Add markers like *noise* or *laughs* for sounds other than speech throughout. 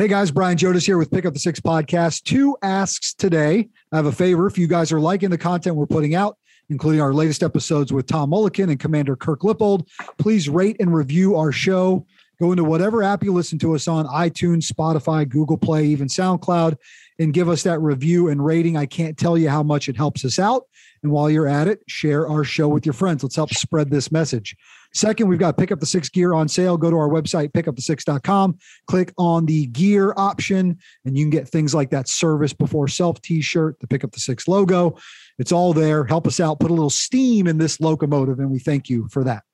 Hey guys, Brian Jodice here with Pick Up the Six podcast. Two asks today. I have a favor. If you guys are liking the content we're putting out, including our latest episodes with Tom Mullikin and Commander Kirk Lippold, please rate and review our show. Go into whatever app you listen to us on iTunes, Spotify, Google Play, even SoundCloud, and give us that review and rating. I can't tell you how much it helps us out. And while you're at it, share our show with your friends. Let's help spread this message. Second, we've got Pick Up the Six gear on sale. Go to our website, pickupthesix.com, click on the gear option, and you can get things like that service before self t shirt, the Pick Up the Six logo. It's all there. Help us out, put a little steam in this locomotive, and we thank you for that.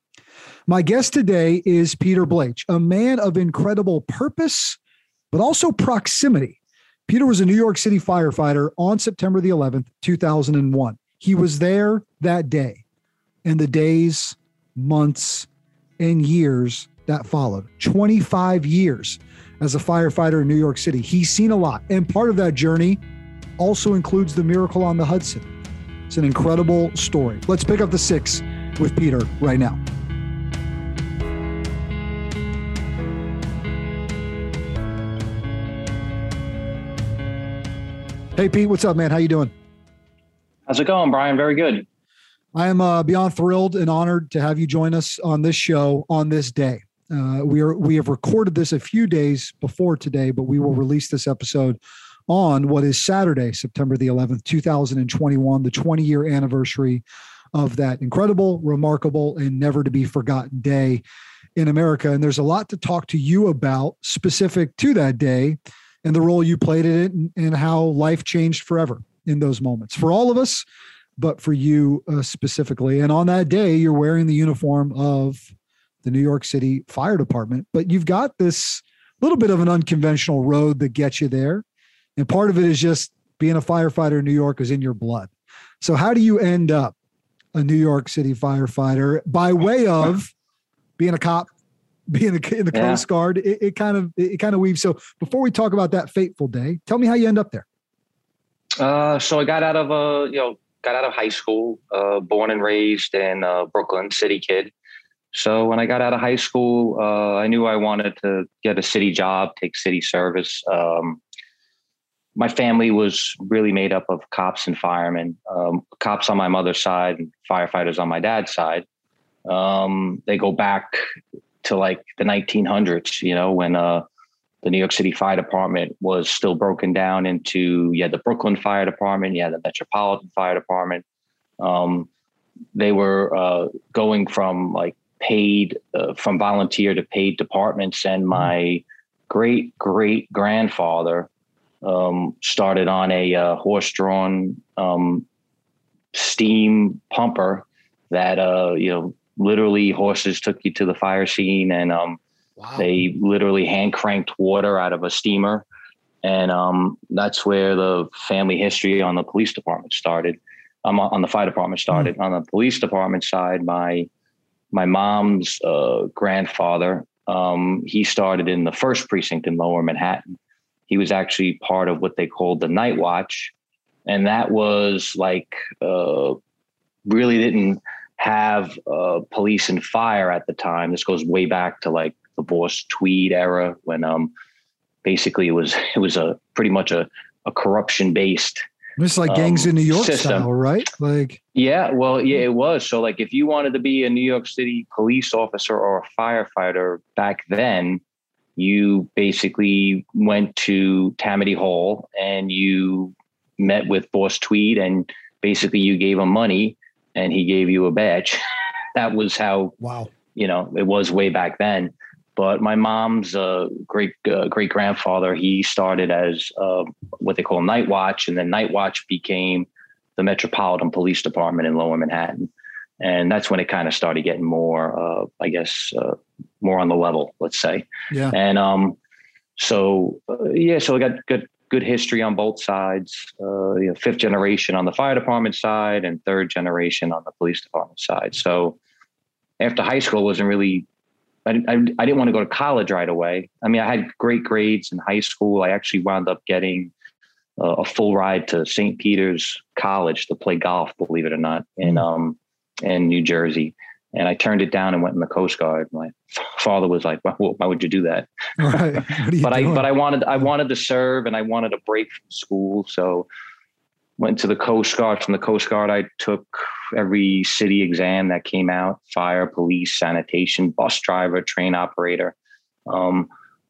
My guest today is Peter Blach, a man of incredible purpose, but also proximity. Peter was a New York City firefighter on September the 11th, 2001. He was there that day and the days, months, and years that followed 25 years as a firefighter in New York City. He's seen a lot. And part of that journey also includes the miracle on the Hudson. It's an incredible story. Let's pick up the six with Peter right now. Hey Pete, what's up, man? How you doing? How's it going, Brian? Very good. I am uh, beyond thrilled and honored to have you join us on this show on this day. Uh, we are we have recorded this a few days before today, but we will release this episode on what is Saturday, September the 11th, 2021, the 20 year anniversary of that incredible, remarkable, and never to be forgotten day in America. And there's a lot to talk to you about specific to that day and the role you played in it and, and how life changed forever in those moments for all of us, but for you uh, specifically. And on that day, you're wearing the uniform of the New York City Fire Department, but you've got this little bit of an unconventional road that gets you there. And part of it is just being a firefighter in New York is in your blood. So, how do you end up a New York City firefighter by way of being a cop, being in the, yeah. Coast Guard? It, it kind of it kind of weaves. So, before we talk about that fateful day, tell me how you end up there. Uh, so I got out of a you know, got out of high school, uh, born and raised in uh, Brooklyn, city kid. So when I got out of high school, uh, I knew I wanted to get a city job, take city service. Um, my family was really made up of cops and firemen, um, cops on my mother's side and firefighters on my dad's side. Um, they go back to like the 1900s, you know, when uh, the New York City Fire Department was still broken down into yeah the Brooklyn Fire Department, yeah the Metropolitan Fire Department. Um, they were uh, going from like paid uh, from volunteer to paid departments, and mm-hmm. my great great grandfather um, started on a uh, horse drawn um, steam pumper that uh, you know literally horses took you to the fire scene and um, Wow. They literally hand cranked water out of a steamer. And um, that's where the family history on the police department started. Um, on the fire department started. Mm-hmm. On the police department side, my my mom's uh, grandfather, um, he started in the first precinct in Lower Manhattan. He was actually part of what they called the Night Watch, and that was like uh, really didn't have uh, police and fire at the time. This goes way back to like the Boss Tweed era when um basically it was it was a pretty much a, a corruption based it's like gangs um, in New York system. style, right? Like yeah, well, yeah, it was. So like if you wanted to be a New York City police officer or a firefighter back then, you basically went to Tammany Hall and you met with Boss Tweed and basically you gave him money and he gave you a badge. *laughs* that was how wow, you know, it was way back then. But my mom's uh, great uh, great grandfather, he started as uh, what they call night watch, and then night watch became the Metropolitan Police Department in Lower Manhattan, and that's when it kind of started getting more, uh, I guess, uh, more on the level, let's say. Yeah. And um, so uh, yeah, so I got good good history on both sides. you know, fifth generation on the fire department side, and third generation on the police department side. So after high school wasn't really I, I, I didn't want to go to college right away. I mean, I had great grades in high school. I actually wound up getting uh, a full ride to St. Peter's College to play golf, believe it or not, in mm. um in New Jersey. and I turned it down and went in the Coast Guard. My *laughs* father was like, well, "Why would you do that?" Right. *laughs* but doing? I but I wanted I wanted to serve and I wanted a break from school, so went to the Coast Guard. From the Coast Guard, I took every city exam that came out: fire, police, sanitation, bus driver, train operator. Um,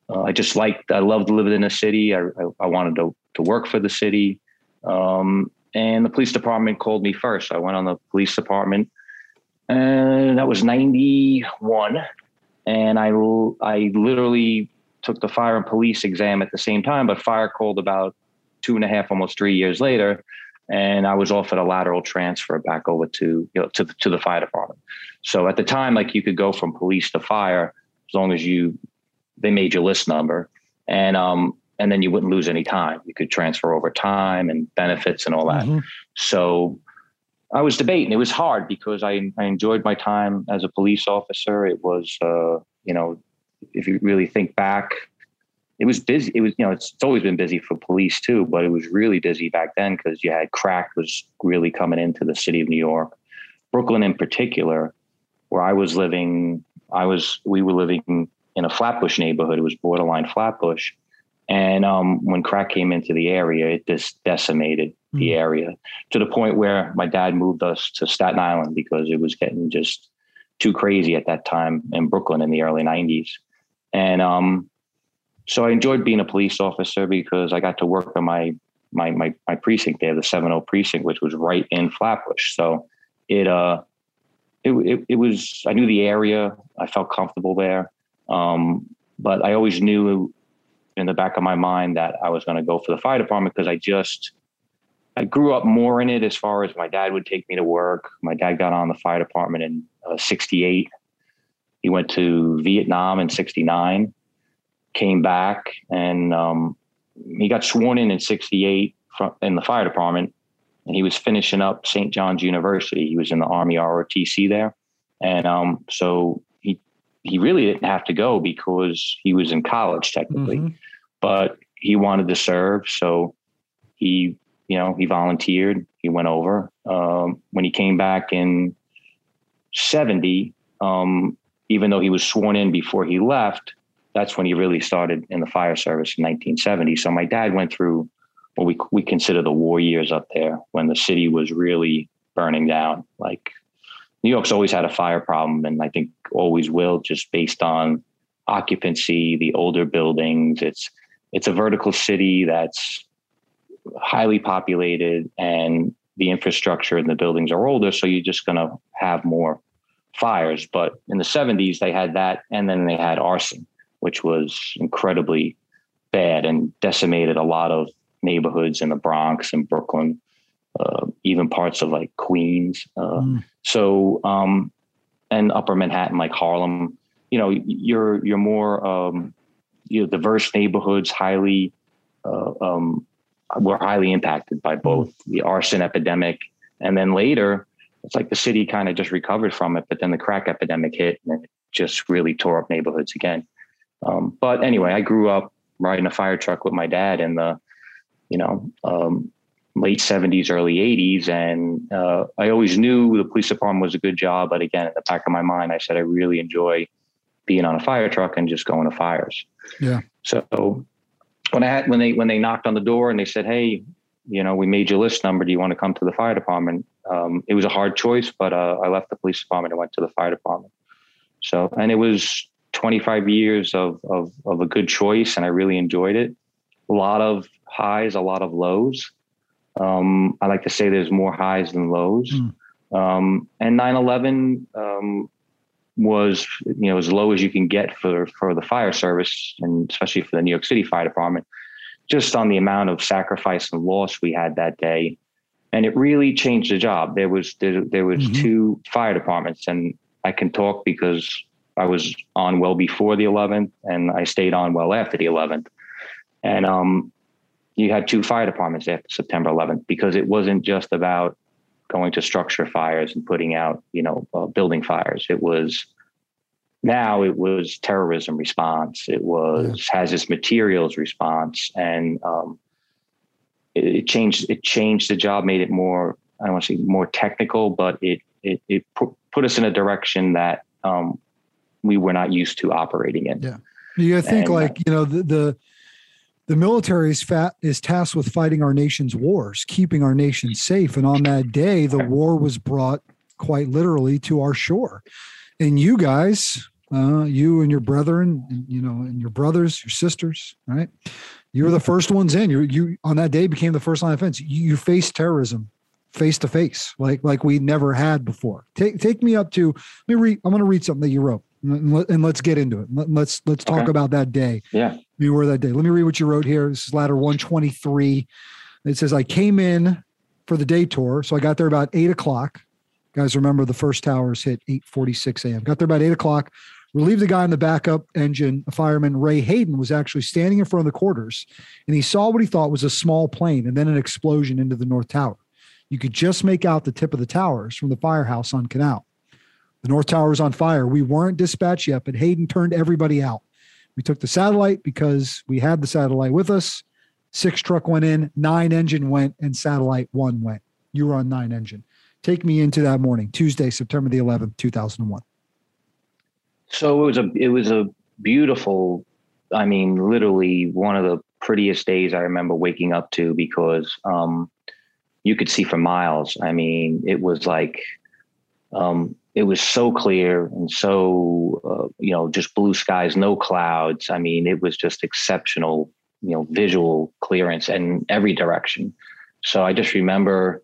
uh, I just liked. I loved living in a city. I, I, I wanted to to work for the city. Um, and the police department called me first. I went on the police department, and that was '91. And I I literally took the fire and police exam at the same time, but fire called about two and a half, almost three years later, and I was offered a lateral transfer back over to you know to the, to the fire department. So at the time, like you could go from police to fire as long as you they made your list number, and um and then you wouldn't lose any time. You could transfer over time and benefits and all that. Mm-hmm. So I was debating. It was hard because I I enjoyed my time as a police officer. It was uh you know if you really think back it was busy. It was, you know, it's, it's always been busy for police too, but it was really busy back then because you had crack was really coming into the city of New York, Brooklyn in particular, where I was living. I was, we were living in a Flatbush neighborhood. It was borderline Flatbush. And um, when crack came into the area, it just decimated mm-hmm. the hmm. area to the point where my dad moved us to Staten Island because it was getting just too crazy at that time in Brooklyn in the early 90s. And um, so I enjoyed being a police officer because I got to work on my my my, my precinct there, the 70 precinct, which was right in Flatbush. So it uh it, it, it was I knew the area. I felt comfortable there. Um, but I always knew in the back of my mind that I was going to go for the fire department because I just I grew up more in it as far as my dad would take me to work. My dad got on the fire department in uh, 68. He went to Vietnam in 69 came back and um, he got sworn in in 68 from, in the fire department and he was finishing up St. John's University. He was in the Army ROTC there. And um, so he, he really didn't have to go because he was in college technically, mm-hmm. but he wanted to serve. So he, you know, he volunteered, he went over. Um, when he came back in 70, um, even though he was sworn in before he left, that's when he really started in the fire service in 1970. So my dad went through what we we consider the war years up there when the city was really burning down. Like New York's always had a fire problem, and I think always will, just based on occupancy, the older buildings. It's it's a vertical city that's highly populated, and the infrastructure and the buildings are older, so you're just going to have more fires. But in the 70s, they had that, and then they had arson which was incredibly bad and decimated a lot of neighborhoods in the Bronx and Brooklyn, uh, even parts of like Queens. Uh, mm. So, um, and Upper Manhattan, like Harlem. You know, you're you're more um, you know diverse neighborhoods, highly uh, um, were highly impacted by both the arson epidemic and then later it's like the city kind of just recovered from it, but then the crack epidemic hit and it just really tore up neighborhoods again. Um, but anyway, I grew up riding a fire truck with my dad in the, you know, um, late 70s, early 80s. And uh, I always knew the police department was a good job. But again, in the back of my mind, I said, I really enjoy being on a fire truck and just going to fires. Yeah. So when I had, when they, when they knocked on the door and they said, Hey, you know, we made your list number. Do you want to come to the fire department? Um, it was a hard choice, but uh, I left the police department and went to the fire department. So, and it was 25 years of, of, of a good choice, and I really enjoyed it. A lot of highs, a lot of lows. Um, I like to say there's more highs than lows. Mm. Um, and 9/11 um, was, you know, as low as you can get for for the fire service, and especially for the New York City Fire Department, just on the amount of sacrifice and loss we had that day. And it really changed the job. There was there, there was mm-hmm. two fire departments, and I can talk because I was on well before the 11th, and I stayed on well after the 11th. And um, you had two fire departments after September 11th because it wasn't just about going to structure fires and putting out, you know, uh, building fires. It was now it was terrorism response. It was yeah. hazardous materials response, and um, it, it, changed. It changed the job, made it more. I don't want to say more technical, but it it, it put us in a direction that um, we were not used to operating in. Yeah. You think and, uh, like, you know, the, the, the military is fat is tasked with fighting our nation's wars, keeping our nation safe. And on that day, the war was brought quite literally to our shore. And you guys, uh, you and your brethren, you know, and your brothers, your sisters, right? You were the first ones in. You you on that day became the first line of defense. You, you faced terrorism face to face, like like we never had before. Take take me up to. Let me read. I'm going to read something that you wrote, and let's get into it. Let's let's talk okay. about that day. Yeah, you were that day. Let me read what you wrote here. This is ladder 123. It says I came in for the day tour, so I got there about eight o'clock. Guys, remember the first towers hit 8:46 a.m. Got there about eight o'clock. Relieved the guy in the backup engine, fireman Ray Hayden, was actually standing in front of the quarters, and he saw what he thought was a small plane and then an explosion into the north tower. You could just make out the tip of the towers from the firehouse on Canal. The north tower was on fire. We weren't dispatched yet, but Hayden turned everybody out. We took the satellite because we had the satellite with us. Six truck went in, nine engine went, and satellite one went. You were on nine engine. Take me into that morning, Tuesday, September the 11th, 2001. So it was a it was a beautiful, I mean, literally one of the prettiest days I remember waking up to because um, you could see for miles. I mean, it was like um, it was so clear and so uh, you know just blue skies, no clouds. I mean, it was just exceptional, you know, visual clearance in every direction. So I just remember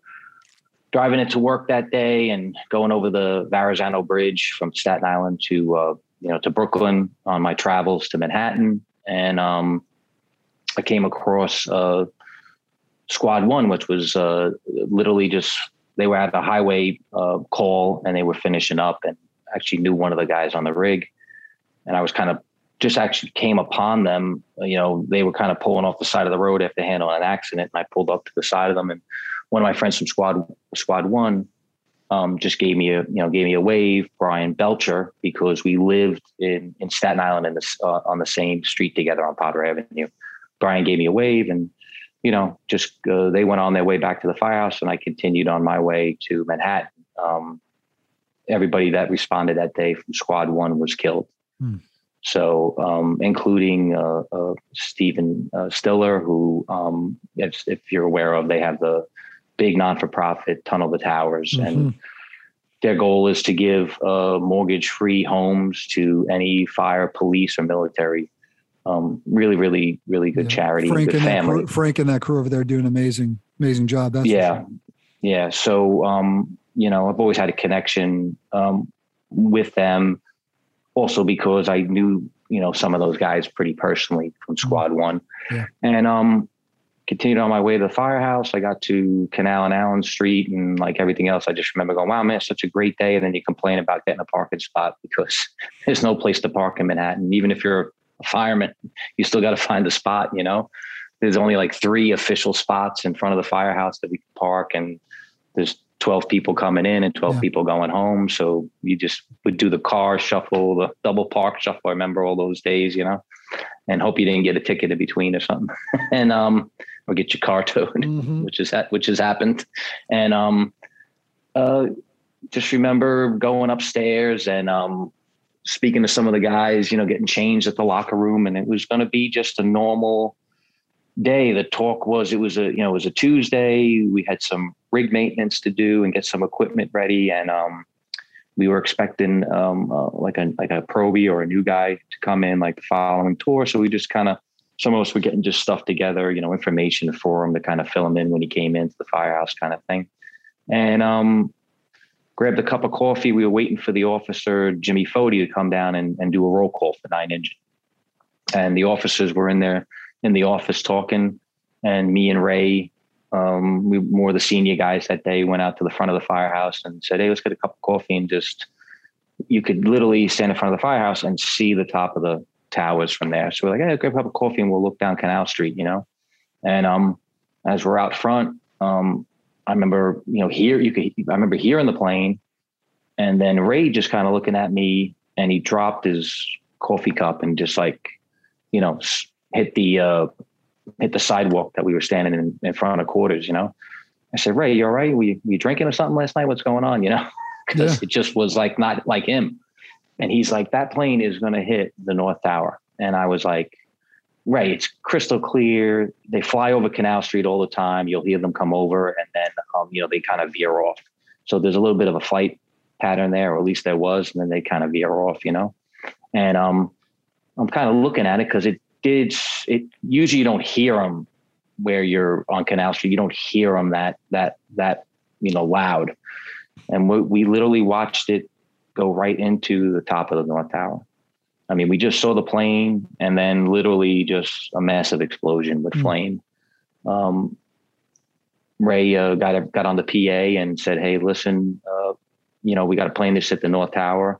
driving into work that day and going over the Verrazano Bridge from Staten Island to uh, you know to Brooklyn on my travels to Manhattan, and um, I came across uh, Squad One, which was uh, literally just they were at a highway uh, call and they were finishing up, and actually knew one of the guys on the rig, and I was kind of just actually came upon them. You know, they were kind of pulling off the side of the road after handling an accident, and I pulled up to the side of them and one of my friends from Squad Squad One um, just gave me a you know gave me a wave, Brian Bilcher, because we lived in in Staten Island in this uh, on the same street together on Potter Avenue. Brian gave me a wave, and you know just uh, they went on their way back to the firehouse, and I continued on my way to Manhattan. Um, everybody that responded that day from Squad One was killed. Hmm. So, um, including uh, uh, Stephen uh, Siller, who, um, if, if, you're aware of, they have the big non-for-profit Tunnel to Towers, mm-hmm. and their goal is to give uh, mortgage-free homes to any fire, police, or military. Um, really, really, really good yeah. charity. Frank good and family. Crew, Frank and that crew over there do an amazing, amazing job. That's yeah, sure. yeah. So, um, you know, I've always had a connection um, with them, also because I knew you know some of those guys pretty personally from mm-hmm. Squad One, yeah. and um, continued on my way to the firehouse. I got to Canal and Allen Street and like everything else. I just remember going, wow, man, such a great day. And then you complain about getting a parking spot because *laughs* there's no place to park in Manhattan. Even if you're a fireman, you still got to find a spot, you know? There's only like three official spots in front of the firehouse that we can park. And there's 12 people coming in and 12 yeah. people going home. So you just would do the car shuffle, the double park shuffle. I remember all those days, you know, and hope you didn't get a ticket in between or something. *laughs* and, um, or get your car *laughs* towed, mm-hmm. which is which has happened. And um, uh, just remember going upstairs and um, speaking to some of the guys, you know, getting changed at the locker room, and it was going to be just a normal day. The talk was it was a you know it was a Tuesday. We had some rig maintenance to do and get some equipment ready, and um, we were expecting um, uh, like a like a probie or a new guy to come in like the following tour. So we just kind of some of us were getting just stuff together, you know, information for him to kind of fill him in when he came into the firehouse kind of thing. And um, grabbed a cup of coffee. We were waiting for the officer, Jimmy Fody, to come down and, and do a roll call for nine engine. And the officers were in there in the office talking. And me and Ray, um, we more the senior guys that day, went out to the front of the firehouse and said, Hey, let's get a cup of coffee and just you could literally stand in front of the firehouse and see the top of the towers from there. So we're like, hey, grab a cup of coffee and we'll look down Canal Street, you know? And um, as we're out front, um, I remember, you know, here you could, I remember hearing the plane and then Ray just kind of looking at me and he dropped his coffee cup and just like, you know, hit the, uh, hit the sidewalk that we were standing in, in front of quarters, you know? I said, Ray, you all right? We, we drinking or something last night? What's going on? You know? *laughs* because yeah. it just was like not like him. And he's like, that plane is going to hit the North Tower. And I was like, right, it's crystal clear. They fly over Canal Street all the time. You'll hear them come over and then, um, you know, they kind of veer off. So there's a little bit of a flight pattern there, or at least there was, and then they kind of veer off, you know? And um, I'm kind of looking at it because it did, it usually you don't hear them where you're on Canal Street. You don't hear them that, that, that, you know, loud. And we, we literally watched it go right into the top of the North Tower. I mean, we just saw the plane and then literally just a massive explosion with mm. flame. Um, Ray uh, got got on the PA and said, "Hey, listen, uh, you know, we got a plane that's hit the North Tower."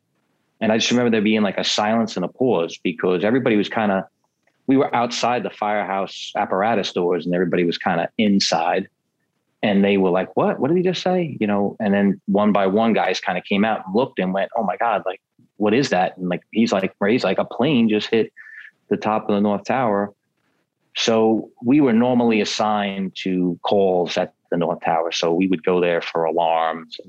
And I just remember there being like a silence and a pause because everybody was kind of, we were outside the firehouse apparatus doors and everybody was kind of inside and they were like, "What? What did he just say?" You know. And then one by one, guys kind of came out and looked and went, "Oh my god! Like, what is that?" And like he's like, "He's like a plane just hit the top of the North Tower." So we were normally assigned to calls at the North Tower. So we would go there for alarms.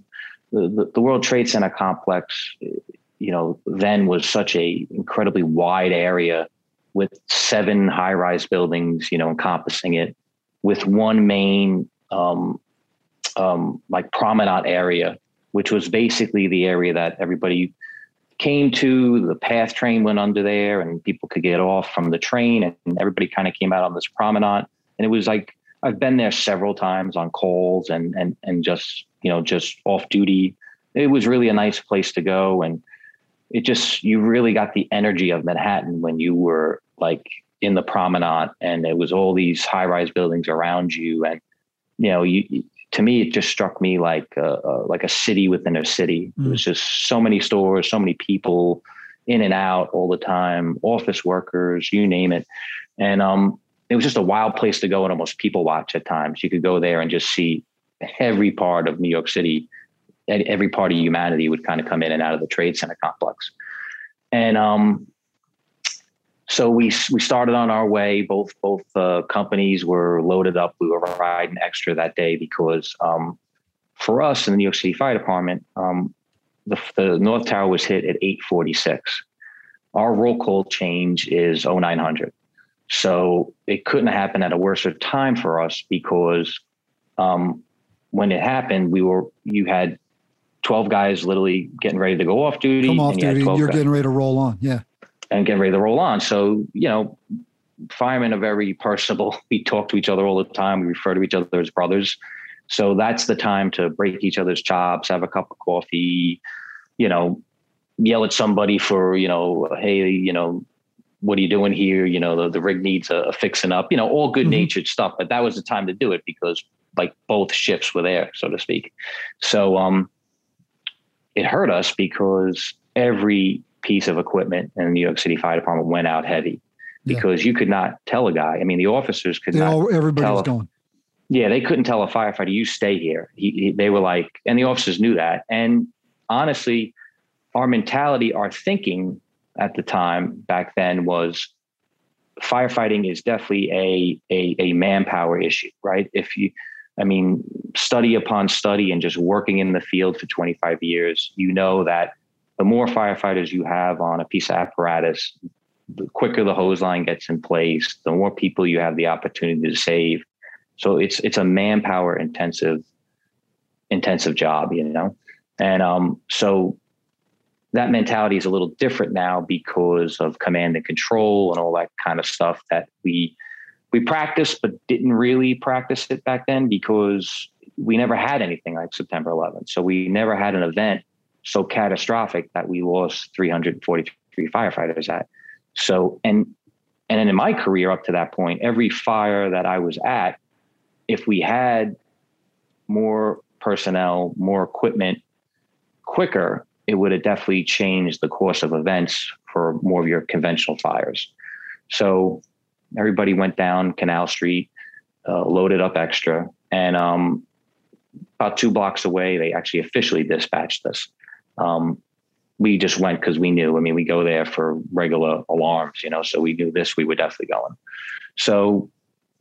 The, the, the World Trade Center complex, you know, then was such a incredibly wide area with seven high-rise buildings, you know, encompassing it, with one main um, um, like promenade area, which was basically the area that everybody came to. The PATH train went under there, and people could get off from the train, and everybody kind of came out on this promenade. And it was like I've been there several times on calls and and and just you know just off duty. It was really a nice place to go, and it just you really got the energy of Manhattan when you were like in the promenade, and it was all these high rise buildings around you, and you know, you, to me, it just struck me like a, like a city within a city. Mm. It was just so many stores, so many people in and out all the time, office workers, you name it. And um, it was just a wild place to go and almost people watch at times. You could go there and just see every part of New York City, every part of humanity would kind of come in and out of the trade center complex. And um, so we we started on our way. Both both uh, companies were loaded up. We were riding extra that day because um, for us in the New York City Fire Department, um, the, the North Tower was hit at 846. Our roll call change is 0900. So it couldn't happen at a worse time for us because um, when it happened, we were you had 12 guys literally getting ready to go off duty. Come off duty. You you're guys. getting ready to roll on. Yeah and get ready to roll on. So, you know, firemen are very personable. *laughs* We talk to each other all the time. We refer to each other as brothers. So that's the time to break each other's chops, have a cup of coffee, you know, yell at somebody for, you know, hey, you know, what are you doing here? You know, the, the rig needs a, a fixing up, you know, all good natured mm-hmm. stuff. But that was the time to do it because like both shifts were there, so to speak. So um it hurt us because every piece of equipment in the New York City Fire Department went out heavy because yeah. you could not tell a guy. I mean, the officers could they not. All, everybody was going. Yeah, they couldn't tell a firefighter, "You stay here." He, he, they were like, and the officers knew that. And honestly, our mentality, our thinking at the time back then was firefighting is definitely a, a, a manpower issue, right? If you, I mean, study upon study and just working in the field for 25 years, you know that the more firefighters you have on a piece of apparatus, the quicker the hose line gets in place, the more people you have the opportunity to save. So it's it's a manpower intensive intensive job, you know. And um, so that mentality is a little different now because of command and control and all that kind of stuff that we we practiced but didn't really practice it back then because we never had anything like September 11th. So we never had an event so catastrophic that we lost 343 firefighters at. So, and, and then in my career up to that point, every fire that I was at, if we had more personnel, more equipment quicker, it would have definitely changed the course of events for more of your conventional fires. So everybody went down Canal Street, uh, loaded up extra, and um, about two blocks away, they actually officially dispatched us. Um, we just went because we knew. I mean, we go there for regular alarms, you know, so we knew this, we were definitely going. So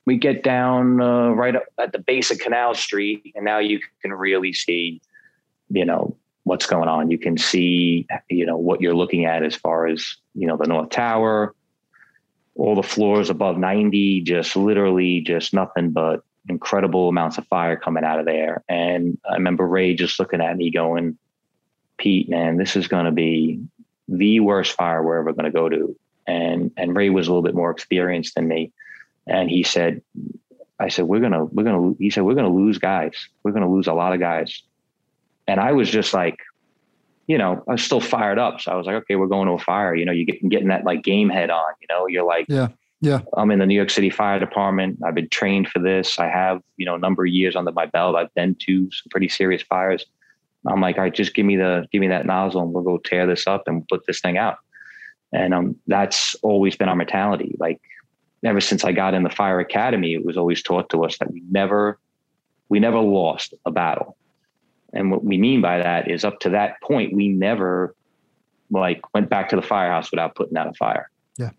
we get down uh, right up at the base of Canal Street, and now you can really see, you know, what's going on. You can see, you know, what you're looking at as far as, you know, the North Tower, all the floors above 90, just literally just nothing but incredible amounts of fire coming out of there. And I remember Ray just looking at me going, Pete, man, this is going to be the worst fire we're ever going to go to. And, and Ray was a little bit more experienced than me. And he said, I said, we're going to, we're going to, he said, we're going to lose guys. We're going to lose a lot of guys. And I was just like, you know, I was still fired up. So I was like, okay, we're going to a fire. You know, you get getting that like game head on, you know, you're like, yeah, yeah. I'm in the New York City Fire Department. I've been trained for this. I have, you know, a number of years under my belt. I've been to some pretty serious fires. I'm like, all right, just give me the, give me that nozzle and we'll go tear this up and put this thing out. And um, that's always been our mentality. Like ever since I got in the fire academy, it was always taught to us that we never, we never lost a battle. And what we mean by that is up to that point, we never like went back to the firehouse without putting out a fire. Yeah.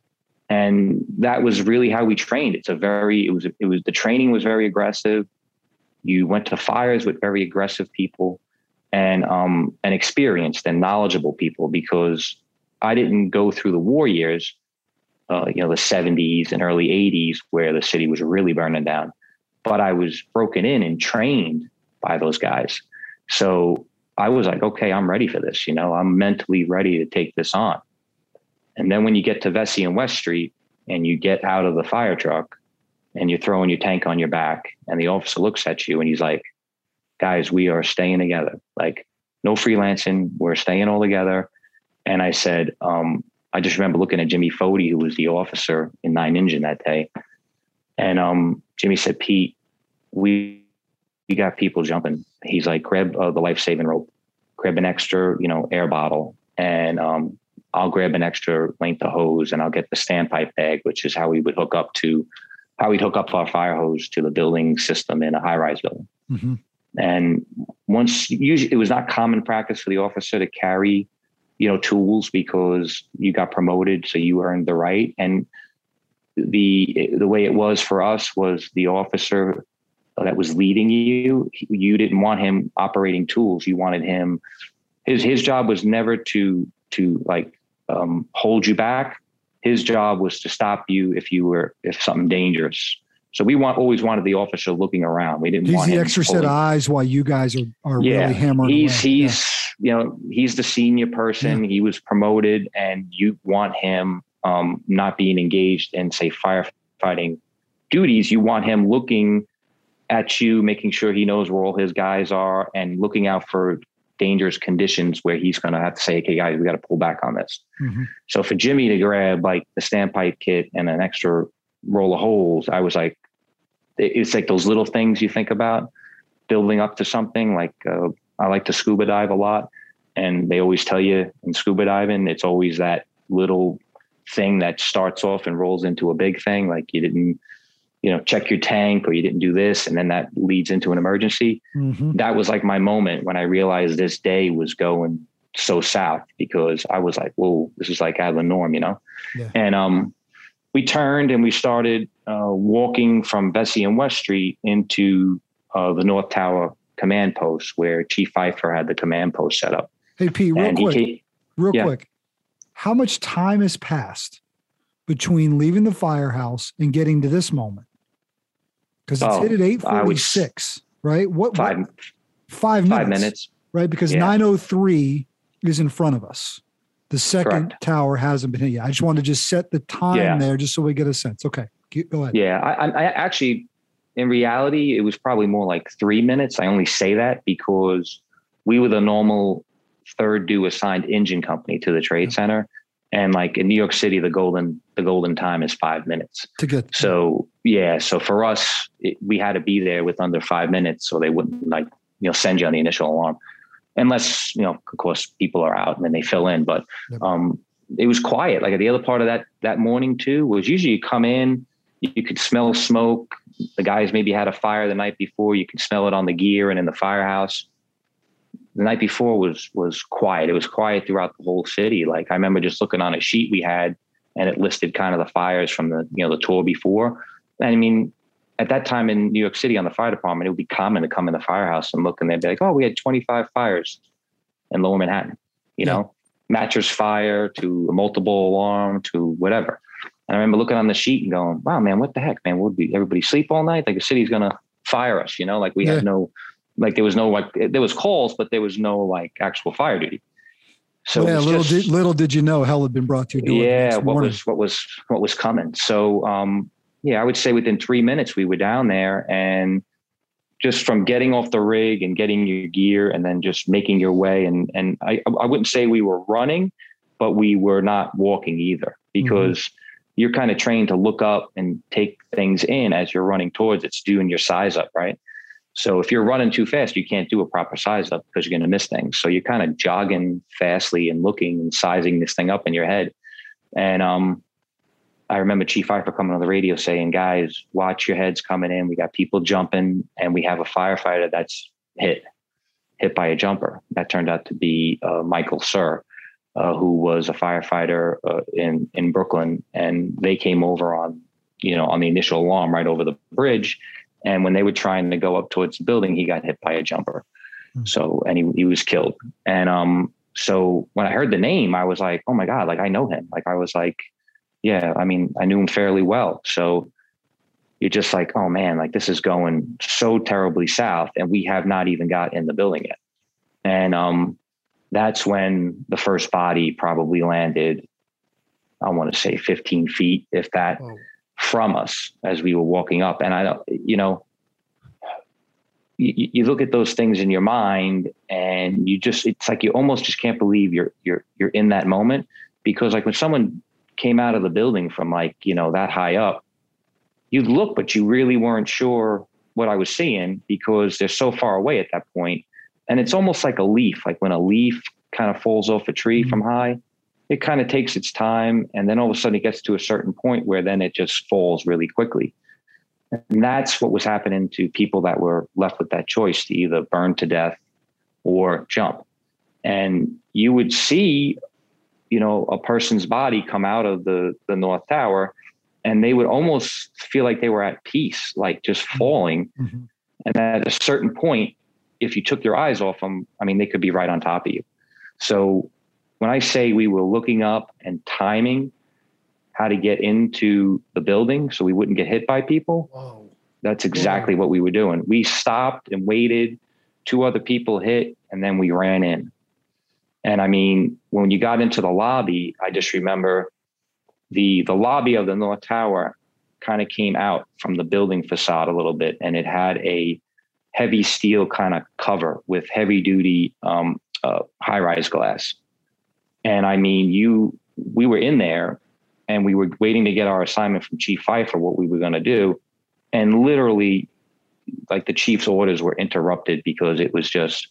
And that was really how we trained. It's a very, it was, it was, the training was very aggressive. You went to fires with very aggressive people and, um, and experienced and knowledgeable people because I didn't go through the war years, uh, you know, the 70s and early 80s where the city was really burning down. But I was broken in and trained by those guys. So I was like, okay, I'm ready for this. You know, I'm mentally ready to take this on. And then when you get to Vesey and West Street and you get out of the fire truck and you're throwing your tank on your back and the officer looks at you and he's like, guys, we are staying together. Like no freelancing. We're staying all together. And I said, um, I just remember looking at Jimmy Fody, who was the officer in Nine Engine that day. And um, Jimmy said, Pete, we we got people jumping. He's like, grab uh, the life saving rope, grab an extra, you know, air bottle, and um, I'll grab an extra length of hose, and I'll get the standpipe bag, which is how we would hook up to how we'd hook up our fire hose to the building system in a high rise building. Mm-hmm. And once usually it was not common practice for the officer to carry, you know, tools because you got promoted, so you earned the right. And the the way it was for us was the officer that was leading you, you didn't want him operating tools. You wanted him. His his job was never to to like um, hold you back. His job was to stop you if you were if something dangerous. So we want always wanted the officer looking around. We didn't. He's the extra set of eyes while you guys are are yeah, really hammering. He's away. he's yeah. you know he's the senior person. Yeah. He was promoted, and you want him um, not being engaged in say firefighting duties. You want him looking at you, making sure he knows where all his guys are and looking out for dangerous conditions where he's going to have to say, okay, guys, we got to pull back on this. Mm-hmm. So for Jimmy to grab like the standpipe kit and an extra roll of holes, I was like, it's like those little things you think about building up to something. Like uh, I like to scuba dive a lot. And they always tell you in scuba diving, it's always that little thing that starts off and rolls into a big thing. Like you didn't you know, check your tank or you didn't do this. And then that leads into an emergency. Mm-hmm. That was like my moment when I realized this day was going so south because I was like, whoa, this is like out of the norm, you know? Yeah. And um, we turned and we started uh, walking from Vesey and West Street into uh, the North Tower command post where Chief Pfeifer had the command post set up. Hey, Pete, real and quick, came, real yeah. quick. How much time has passed between leaving the firehouse and getting to this moment? because it's oh, hit at eight forty six, right? What five what, five minutes, five minutes, right? Because nine oh three is in front of us. The second Correct. tower hasn't been hit yet. I just wanted to just set the time yeah. there, just so we get a sense. Okay, go ahead. Yeah, I, I actually, in reality, it was probably more like three minutes. I only say that because we were the normal third due assigned engine company to the trade yeah. center and like in New York City, the golden the golden time is five minutes. To get so yeah, so for us, it, we had to be there with under five minutes, so they wouldn't like you know send you on the initial alarm, unless you know of course people are out and then they fill in. But um, it was quiet. Like the other part of that that morning too was usually you come in, you could smell smoke. The guys maybe had a fire the night before. You could smell it on the gear and in the firehouse the night before was was quiet. It was quiet throughout the whole city. Like I remember just looking on a sheet we had, and it listed kind of the fires from the you know the tour before. And I mean, at that time in New York City on the fire department, it would be common to come in the firehouse and look, and they'd be like, "Oh, we had 25 fires," in Lower Manhattan. You know, mattress fire to a multiple alarm to whatever. And I remember looking on the sheet and going, "Wow, man, what the heck, man? Would be everybody sleep all night? Like the city's gonna fire us? You know, like we Yeah. had no, like there was no like there was calls, but there was no like actual fire duty. So yeah, little just- did little did you know hell had been brought to your door. yeah what morning. was what was what was coming so um yeah i would say within three minutes we were down there and just from getting off the rig and getting your gear and then just making your way and and i i wouldn't say we were running but we were not walking either because you're kind of trained to look up and take things in as you're running towards it's doing your size up right so if you're running too fast, you can't do a proper size up because you're going to miss things. So you're kind of jogging fastly and looking and sizing this thing up in your head. And um, I remember Chief Pfeifer coming on the radio saying, "Guys, watch your heads coming in. We got people jumping, and we have a firefighter that's hit, hit by a jumper." That turned out to be uh, Michael Suhr, uh, who was a firefighter uh, in in Brooklyn, and they came over on you know on the initial alarm right over the bridge and when they were trying to go up towards the building, he got hit by a jumper. Hmm. So, and he, he was killed. And um, so when I heard the name, I was like, oh my God, like I know him. Like I was like, yeah, I mean, I knew him fairly well. So you're just like, oh man, like this is going so terribly south, and we have not even got in the building yet. And um, that's when the first body probably landed, I want to say 15 feet, if that Whoa. from us as we were walking up. And I, don't- you know, you, you look at those things in your mind and you just, it's like you almost just can't believe you're, you're, you're in that moment because like when someone came out of the building from like, you know, that high up, you'd look, but you really weren't sure what I was seeing because they're so far away at that point. And it's almost like a leaf, like when a leaf kind of falls off a tree Mhm. from high, it kind of takes its time. And then all of a sudden it gets to a certain point where then it just falls really quickly. And that's what was happening to people that were left with that choice to either burn to death or jump. And you would see, you know, a person's body come out of the, the North Tower and they would almost feel like they were at peace, like just falling. Mhm. And at a certain point, if you took your eyes off them, I mean, they could be right on top of you. So when I say we were looking up and timing how to get into the building so we wouldn't get hit by people, Whoa. that's exactly what we were doing. We stopped and waited. Two other people hit, and then we ran in. And I mean, when you got into the lobby, I just remember the the lobby of the North Tower kind of came out from the building facade a little bit, and it had a heavy steel kind of cover with heavy duty um, uh, high rise glass. And I mean, you we were in there, and we were waiting to get our assignment from Chief Pfeifer, what we were going to do, and literally, like the chief's orders were interrupted because it was just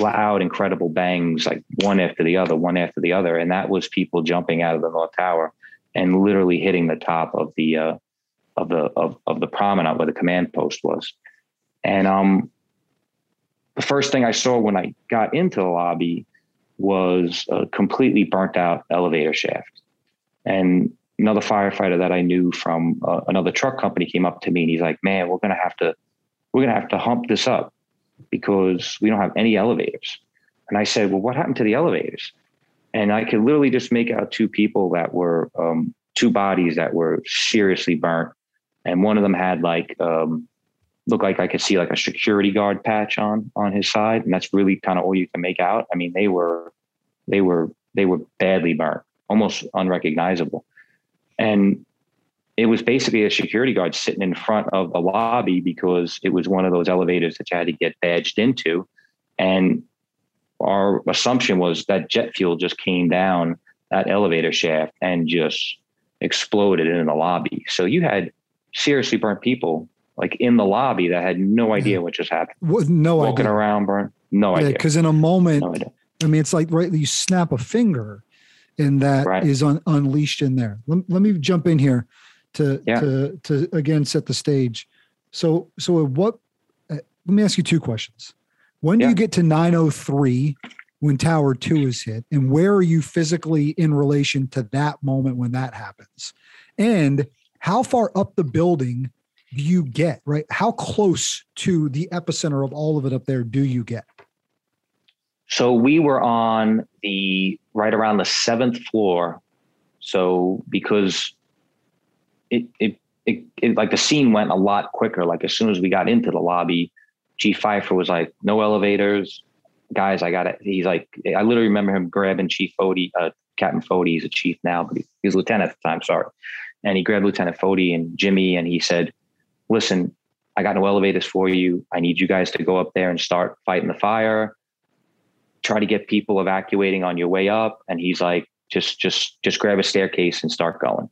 loud, incredible bangs, like one after the other, one after the other, and that was people jumping out of the North Tower and literally hitting the top of the uh, of the of, of the promenade where the command post was. And um, the first thing I saw when I got into the lobby was a completely burnt out elevator shaft. And another firefighter that I knew from uh, another truck company came up to me and he's like, "Man, we're gonna have to we're gonna have to hump this up because we don't have any elevators." And I said, "Well, what happened to the elevators?" And I could literally just make out two people that were um, two bodies that were seriously burnt, and one of them had like um, looked like I could see like a security guard patch on on his side, and that's really kind of all you can make out. I mean, they were they were they were badly burnt, almost unrecognizable, and it was basically a security guard sitting in front of the lobby because it was one of those elevators that you had to get badged into, and our assumption was that jet fuel just came down that elevator shaft and just exploded in the lobby. So you had seriously burnt people like in the lobby that had no idea what just happened. What, no Walking idea. around, burnt, no Yeah, idea. because in a moment, No. I mean, it's like right, you snap a finger, and that is Right. un, unleashed in there. Let, let me jump in here to Yeah. to to again set the stage. So so what? Uh, let me ask you two questions. When do you get to nine oh three when Tower Two is hit, and where are you physically in relation to that moment when that happens? And how far up the building do you get? Right? How close to the epicenter of all of it up there do you get? So we were on the right around the seventh floor. So because it, it it, it, like the scene went a lot quicker. Like as soon as we got into the lobby, G Pfeifer was like, "No elevators, guys. I got it." He's like, I literally remember him grabbing Chief Fody, uh, Captain Fody. He's a chief now, but he, he was lieutenant at the time. Sorry, and he grabbed Lieutenant Fody and Jimmy, and he said, "Listen, I got no elevators for you. I need you guys to go up there and start fighting the fire. Try to get people evacuating on your way up." And he's like, "Just, just, just grab a staircase and start going."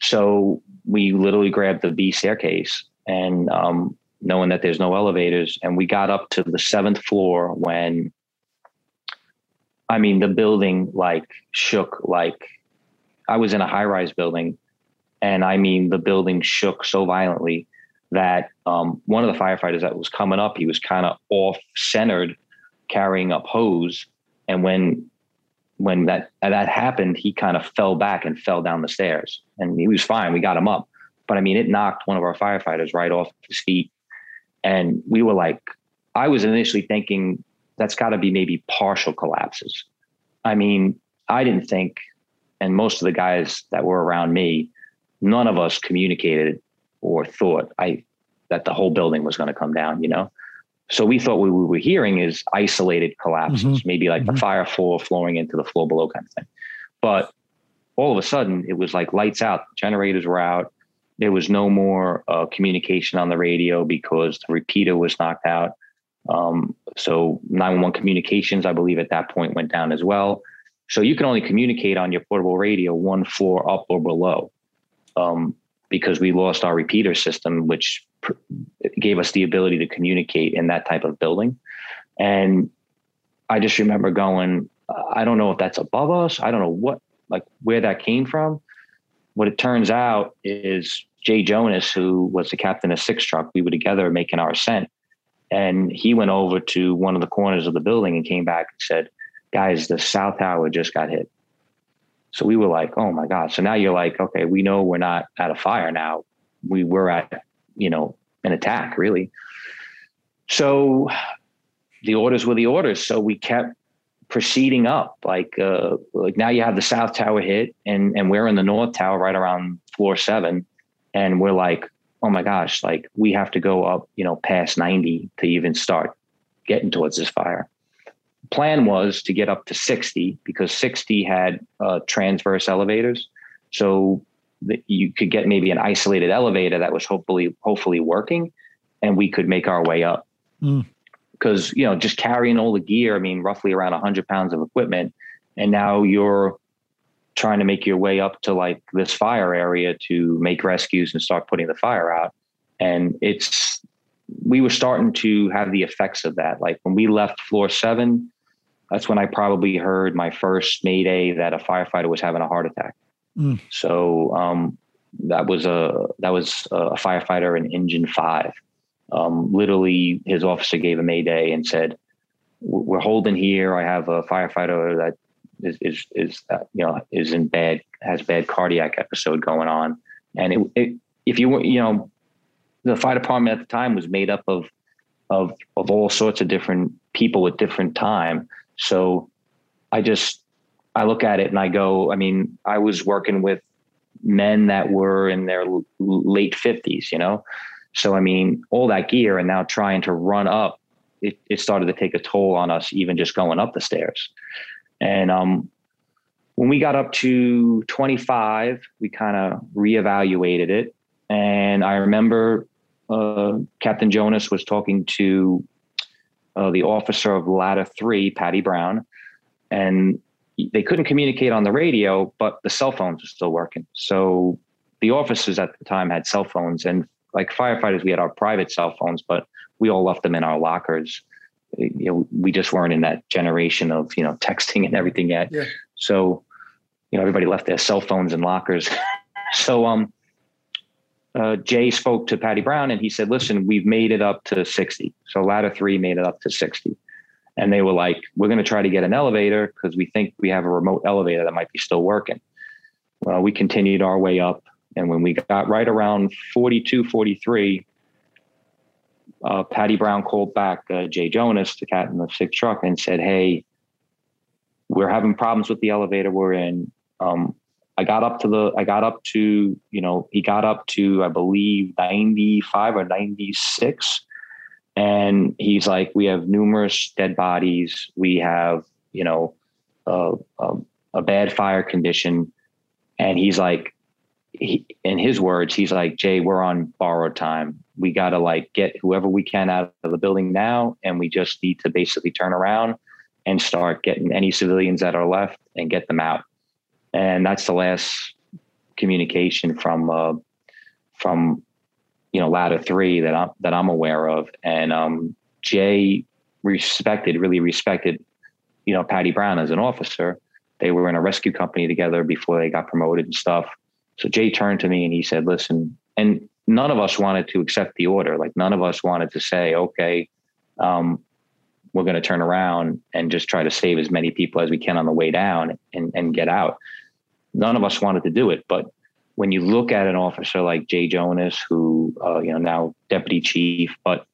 So we literally grabbed the B staircase and um, knowing that there's no elevators, and we got up to the seventh floor when, I mean, the building like shook like I was in a high rise building, and I mean the building shook so violently that um, one of the firefighters that was coming up, he was kind of off centered, carrying up hose, and when when that that happened, he kind of fell back and fell down the stairs, and he was fine. We got him up, but I mean, it knocked one of our firefighters right off his feet, and we were like, I was initially thinking that's got to be maybe partial collapses. I mean, I didn't think, and most of the guys that were around me, none of us communicated or thought I that the whole building was going to come down. You know, so we thought what we were hearing is isolated collapses, mm-hmm. maybe like mm-hmm. the fire floor flowing into the floor below kind of thing. But all of a sudden, it was like lights out. Generators were out. There was no more uh, communication on the radio because the repeater was knocked out. Um, so 911 communications, I believe, at that point went down as well. So you can only communicate on your portable radio one floor up or below. Um, because we lost our repeater system, which pr- gave us the ability to communicate in that type of building. And I just remember going, I don't know if that's above us. I don't know what, like where that came from. What it turns out is Jay Jonas, who was the captain of six truck, we were together making our ascent. And he went over to one of the corners of the building and came back and said, guys, the South Tower just got hit. So we were like, oh my God. So now you're like, okay, we know we're not at a fire now. We were at, you know, an attack really. So the orders were the orders. So we kept proceeding up. Like, uh, like now you have the South Tower hit and, and we're in the North Tower right around floor seven. And we're like, oh my gosh, like we have to go up, you know, past 90 to even start getting towards this fire plan was to get up to 60 because 60 had uh, transverse elevators. So that you could get maybe an isolated elevator that was hopefully hopefully working and we could make our way up. Because, mm. you know, just carrying all the gear, I mean, roughly around 100 pounds of equipment. And now you're trying to make your way up to like this fire area to make rescues and start putting the fire out. And it's, we were starting to have the effects of that. Like when we left floor seven, that's when I probably heard my first mayday that a firefighter was having a heart attack. Mm. So um, that was a that was a firefighter in engine five. Um, literally, his officer gave a mayday and said, "We're holding here. I have a firefighter that is is is uh, you know is in bad has bad cardiac episode going on." And it, it, if you you know, the fire department at the time was made up of of of all sorts of different people at different time. So I just I look at it and I go, I mean, I was working with men that were in their late 50s, you know? So, I mean, all that gear and now trying to run up, it, it started to take a toll on us, even just going up the stairs. And um, when we got up to 25, we kind of reevaluated it. And I remember uh, Captain Jonas was talking to uh, the officer of Ladder 3, Patty Brown, and they couldn't communicate on the radio, but the cell phones were still working. So the officers at the time had cell phones, and like firefighters, we had our private cell phones, but we all left them in our lockers. You know, we just weren't in that generation of you know texting and everything yet. Yeah. So, you know, everybody left their cell phones in lockers. *laughs* so, um, uh, Jay spoke to Patty Brown and he said, listen, we've made it up to 60. So ladder three made it up to 60. And they were like, we're going to try to get an elevator because we think we have a remote elevator that might be still working. Well, we continued our way up. And when we got right around 42, 43, uh, Patty Brown called back uh, Jay Jonas, the cat in the sick truck, and said, "Hey, we're having problems with the elevator we're in. Um, I got up to the, I got up to, you know, he got up to, I believe, 95 or 96. And he's like, we have numerous dead bodies. We have, you know, uh, um, a bad fire condition. And he's like, he, in his words, he's like, Jay, we're on borrowed time. We got to like get whoever we can out of the building now. And we just need to basically turn around and start getting any civilians that are left and get them out. And that's the last communication from, uh, from, you know, ladder three that I'm, that I'm aware of. And, um, Jay respected, really respected, you know, Patty Brown as an officer. They were in a rescue company together before they got promoted and stuff so Jay turned to me and he said, listen, and none of us wanted to accept the order. Like none of us wanted to say, okay, um, we're going to turn around and just try to save as many people as we can on the way down and, and get out. None of us wanted to do it. But when you look at an officer like Jay Jonas, who, uh, you know, now deputy chief, but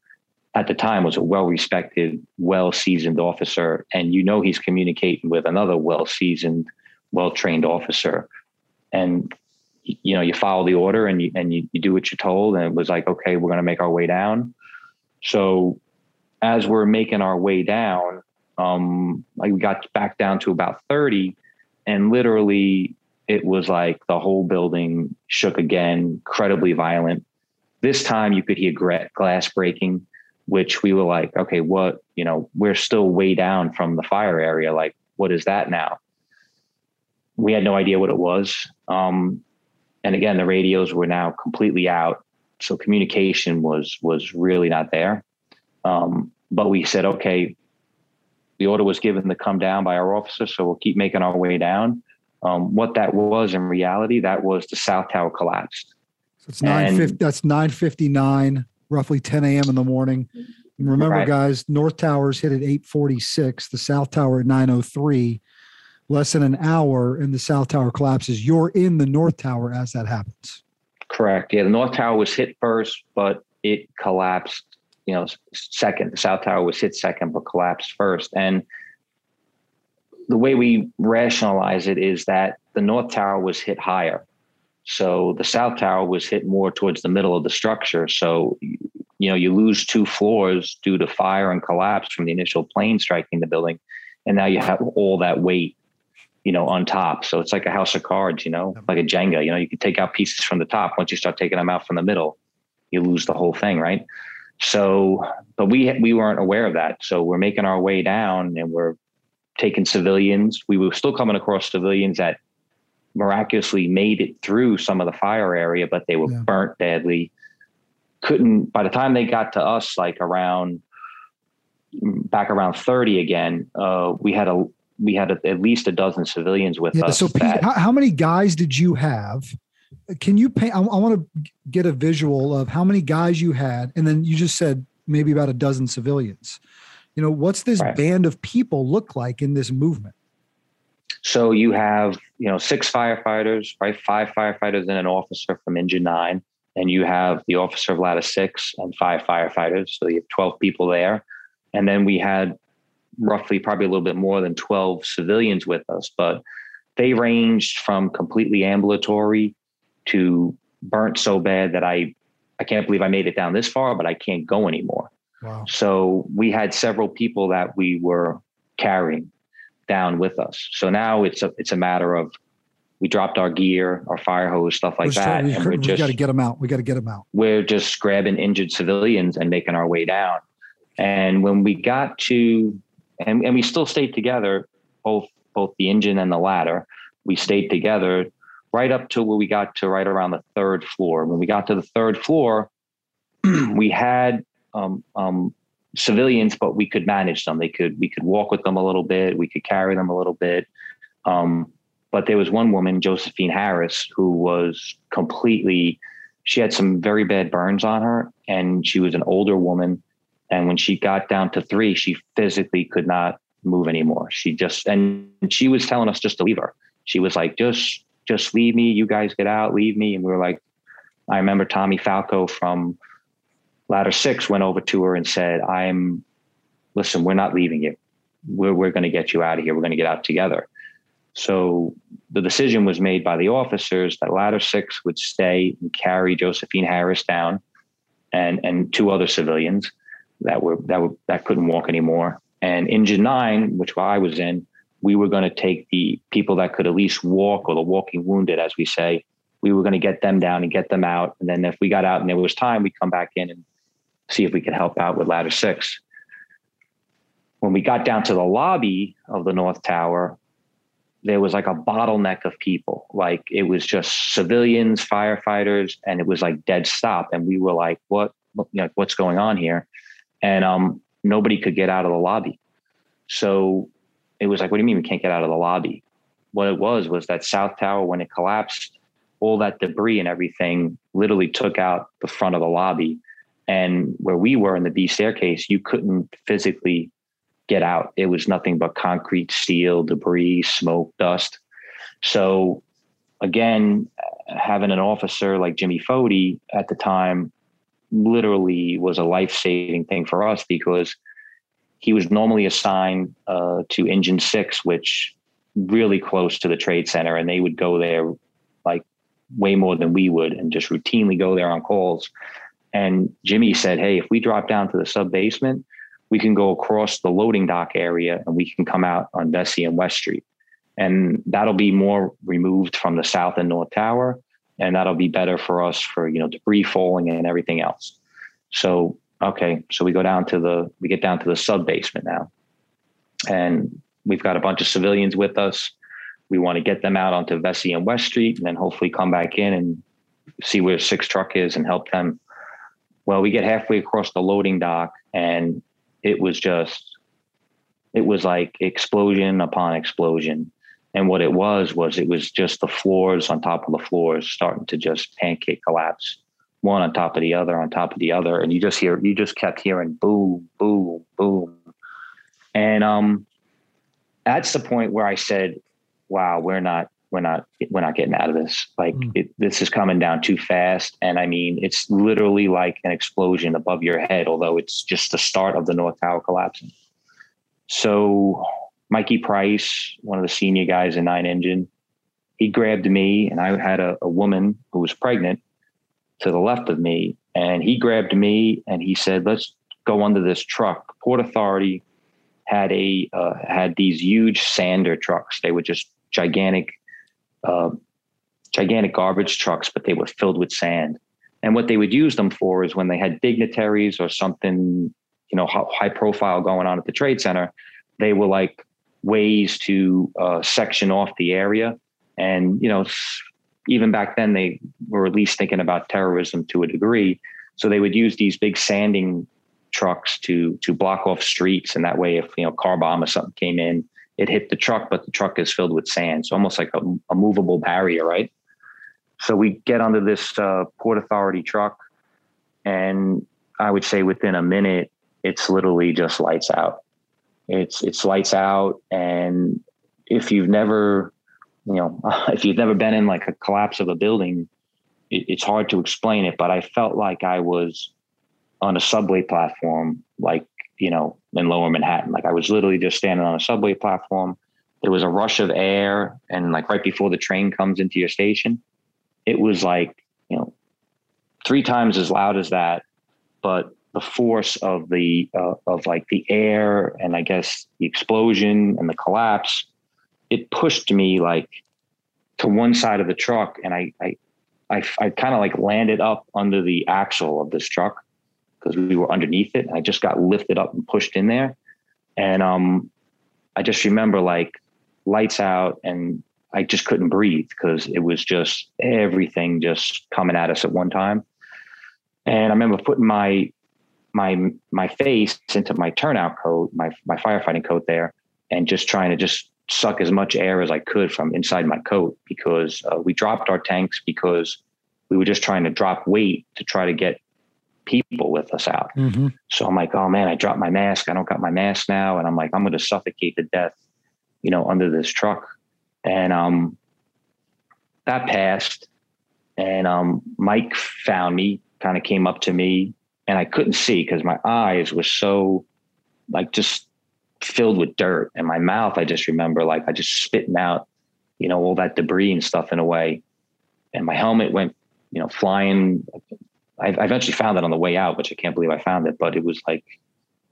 at the time was a well-respected, well-seasoned officer, and you know he's communicating with another well-seasoned, well-trained officer, and you know you follow the order and you and you, you do what you're told and it was like okay we're going to make our way down so as we're making our way down um we got back down to about 30 and literally it was like the whole building shook again incredibly violent. This time you could hear glass breaking which we were like okay what you know we're still way down from the fire area. Like what is that now? We had no idea what it was. Um, and again, the radios were now completely out, so communication was was really not there. Um, but we said, okay, the order was given to come down by our officer, so we'll keep making our way down. Um, what that was in reality, that was the south tower collapsed. So it's nine fifty. That's nine fifty nine, roughly ten a.m. in the morning. And remember, right. guys, North Towers hit at eight forty six. The South Tower at nine oh three less than an hour and the south tower collapses you're in the north tower as that happens correct yeah the north tower was hit first but it collapsed you know second the south tower was hit second but collapsed first and the way we rationalize it is that the north tower was hit higher so the south tower was hit more towards the middle of the structure so you know you lose two floors due to fire and collapse from the initial plane striking the building and now you have all that weight you know, on top. So it's like a house of cards, you know, like a Jenga. You know, you can take out pieces from the top. Once you start taking them out from the middle, you lose the whole thing, right? So, but we we weren't aware of that. So we're making our way down, and we're taking civilians. We were still coming across civilians that miraculously made it through some of the fire area, but they were yeah. burnt badly. Couldn't by the time they got to us, like around back around 30 again, uh, we had a we had a, at least a dozen civilians with yeah, us. So, Pete, that, how, how, many guys did you have? Can you paint? I, I want to get a visual of how many guys you had, and then you just said maybe about a dozen civilians. You know, what's this right. band of people look like in this movement? So you have, you know, six firefighters, right? Five firefighters and an officer from Engine Nine, and you have the officer of Ladder Six and five firefighters. So you have twelve people there, and then we had roughly probably a little bit more than 12 civilians with us, but they ranged from completely ambulatory to burnt so bad that I I can't believe I made it down this far, but I can't go anymore. Wow. So we had several people that we were carrying down with us. So now it's a it's a matter of we dropped our gear, our fire hose, stuff like we're that, and we're just got to get them out. We got to get them out. We're just grabbing injured civilians and making our way down. And when we got to and, and we still stayed together, both both the engine and the ladder. We stayed together right up to where we got to right around the third floor. When we got to the third floor, *clears throat* we had um, um, civilians, but we could manage them. They could we could walk with them a little bit. We could carry them a little bit. Um, but there was one woman, Josephine Harris, who was completely. She had some very bad burns on her, and she was an older woman. And when she got down to three, she physically could not move anymore. She just, and she was telling us just to leave her. She was like, just, just leave me. You guys get out, leave me. And we were like, I remember Tommy Falco from ladder six went over to her and said, I'm, listen, we're not leaving you. We're, we're going to get you out of here. We're going to get out together. So the decision was made by the officers that ladder six would stay and carry Josephine Harris down and, and two other civilians that were, that were, that couldn't walk anymore. And engine nine, which I was in, we were going to take the people that could at least walk or the walking wounded, as we say, we were going to get them down and get them out. And then if we got out and there was time, we'd come back in and see if we could help out with ladder six. When we got down to the lobby of the North Tower, there was like a bottleneck of people. Like it was just civilians, firefighters, and it was like dead stop. And we were like, what, what's going on here? And um, nobody could get out of the lobby. So it was like, what do you mean we can't get out of the lobby? What it was was that South Tower, when it collapsed, all that debris and everything literally took out the front of the lobby. And where we were in the B staircase, you couldn't physically get out. It was nothing but concrete, steel, debris, smoke, dust. So again, having an officer like Jimmy Fody at the time literally was a life saving thing for us because he was normally assigned uh, to Engine Six, which really close to the trade center, and they would go there like way more than we would, and just routinely go there on calls. And Jimmy said, "Hey, if we drop down to the sub basement, we can go across the loading dock area, and we can come out on Vesey and West Street, and that'll be more removed from the south and north tower, and that'll be better for us for you know debris falling and everything else." So okay, so we go down to the we get down to the sub basement now, and we've got a bunch of civilians with us. We want to get them out onto Vesey and West Street, and then hopefully come back in and see where six truck is and help them. Well, we get halfway across the loading dock, and it was just it was like explosion upon explosion. And what it was was it was just the floors on top of the floors starting to just pancake collapse. One on top of the other on top of the other. And you just hear you just kept hearing boom boom boom. And um that's the point where i said wow we're not we're not we're not getting out of this like mm. it, this is coming down too fast and i mean it's literally like an explosion above your head although it's just the start of the north tower collapsing so mikey price one of the senior guys in nine engine he grabbed me and i had a, a woman who was pregnant to the left of me, and he grabbed me and he said, "Let's go under this truck." Port Authority had a uh, had these huge sander trucks. They were just gigantic, uh, gigantic garbage trucks, but they were filled with sand. And what they would use them for is when they had dignitaries or something, you know, high profile going on at the trade center, they were like ways to uh, section off the area and you know even back then they were at least thinking about terrorism to a degree. So they would use these big sanding trucks to to block off streets, and that way, if you know car bomb or something came in, it hit the truck, but the truck is filled with sand, so almost like a, a movable barrier, right? So we get under this uh, port authority truck, and I would say within a minute, it's literally just lights out. It's it's lights out, and if you've never you know, *laughs* if you've never been in like a collapse of a building, it, it's hard to explain it. But I felt like I was on a subway platform, like you know, in Lower Manhattan. Like I was literally just standing on a subway platform. There was a rush of air, and like right before the train comes into your station, it was like you know, three times as loud as that, but the force of the uh, of like the air and I guess the explosion and the collapse it pushed me like to one side of the truck and I, I, I, I kind of like landed up under the axle of this truck because we were underneath it. I just got lifted up and pushed in there. And, um, I just remember like lights out and I just couldn't breathe because it was just everything just coming at us at one time. And I remember putting my my my face into my turnout coat, my my firefighting coat there, and just trying to just suck as much air as I could from inside my coat because uh, we dropped our tanks because we were just trying to drop weight to try to get people with us out. Mm-hmm. So I'm like, oh man, I dropped my mask. I don't got my mask now. And I'm like, I'm going to suffocate to death, you know, under this truck. And um, that passed. And um, Mike found me, kind of came up to me and I couldn't see because my eyes were so like just filled with dirt and my mouth i just remember like i just spitting out you know all that debris and stuff in a way and my helmet went you know flying i, I eventually found it on the way out which i can't believe i found it but it was like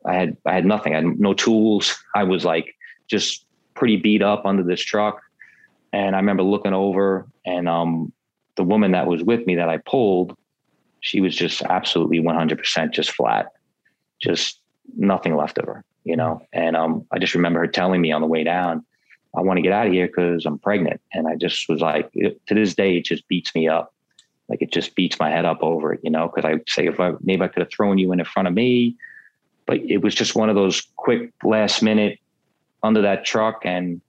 i had i had nothing i had no tools *laughs* i was like just pretty beat up under this truck and i remember looking over and um the woman that was with me that i pulled she was just absolutely 100% just flat just nothing left of her you know. And um, I just remember her telling me on the way down, I want to get out of here because I'm pregnant. And I just was like, to this day, it just beats me up. Like it just beats my head up over it, you know, because I say, if I maybe I could have thrown you in in front of me, but it was just one of those quick last minute under that truck. And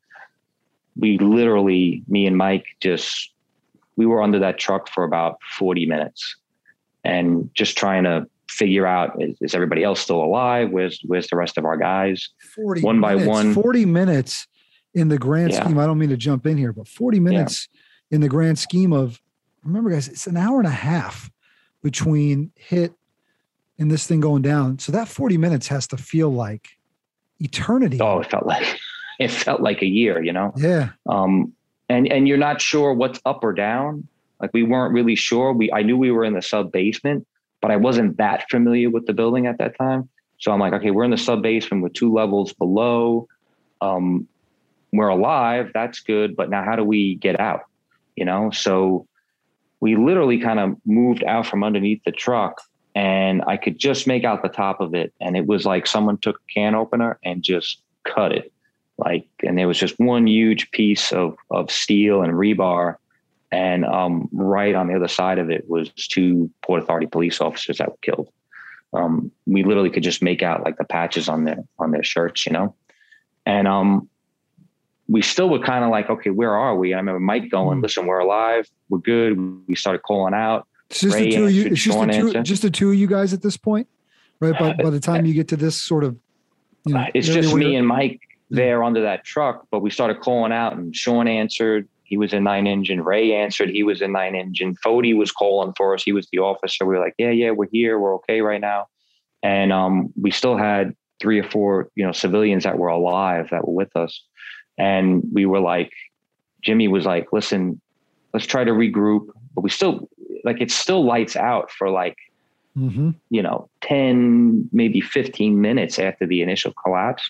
we literally, me and Mike, just, we were under that truck for about 40 minutes and just trying to figure out is, is, everybody else still alive? Where's where's the rest of our guys? 40 one minutes, by one. 40 minutes in the grand yeah. scheme. I don't mean to jump in here, but 40 minutes yeah. in the grand scheme of remember, guys, it's an hour and a half between hit and this thing going down. So that 40 minutes has to feel like eternity. Oh, it felt like *laughs* it felt like a year, you know? Yeah. Um, and and you're not sure what's up or down. Like we weren't really sure. We I knew we were in the sub basement, but I wasn't that familiar with the building at that time. So I'm like, okay, we're in the sub basement with two levels below. Um, we're alive. That's good. But now how do we get out? You know, so we literally kind of moved out from underneath the truck and I could just make out the top of it. And it was like someone took a can opener and just cut it. Like, and there was just one huge piece of, of steel and rebar and um, right on the other side of it was two Port Authority police officers that were killed. Um, we literally could just make out like the patches on their on their shirts, you know. And um, we still were kind of like, okay, where are we? I remember Mike going, mm. listen, we're alive, we're good. We started calling out. It's just the two of you. It's just the, two, just the two of you guys at this point, right? But by the time you get to this sort of, you know, it's just me and Mike there under that truck. But we started calling out, and Sean answered, he was in nine engine. Ray answered. He was in nine engine. Fody was calling for us. He was the officer. We were like, yeah, yeah, we're here. We're okay right now. And um, we still had three or four, you know, civilians that were alive that were with us. And we were like, Jimmy was like, listen, let's try to regroup. But we still, like, it still lights out for like, mm-hmm. you know, 10, maybe 15 minutes after the initial collapse.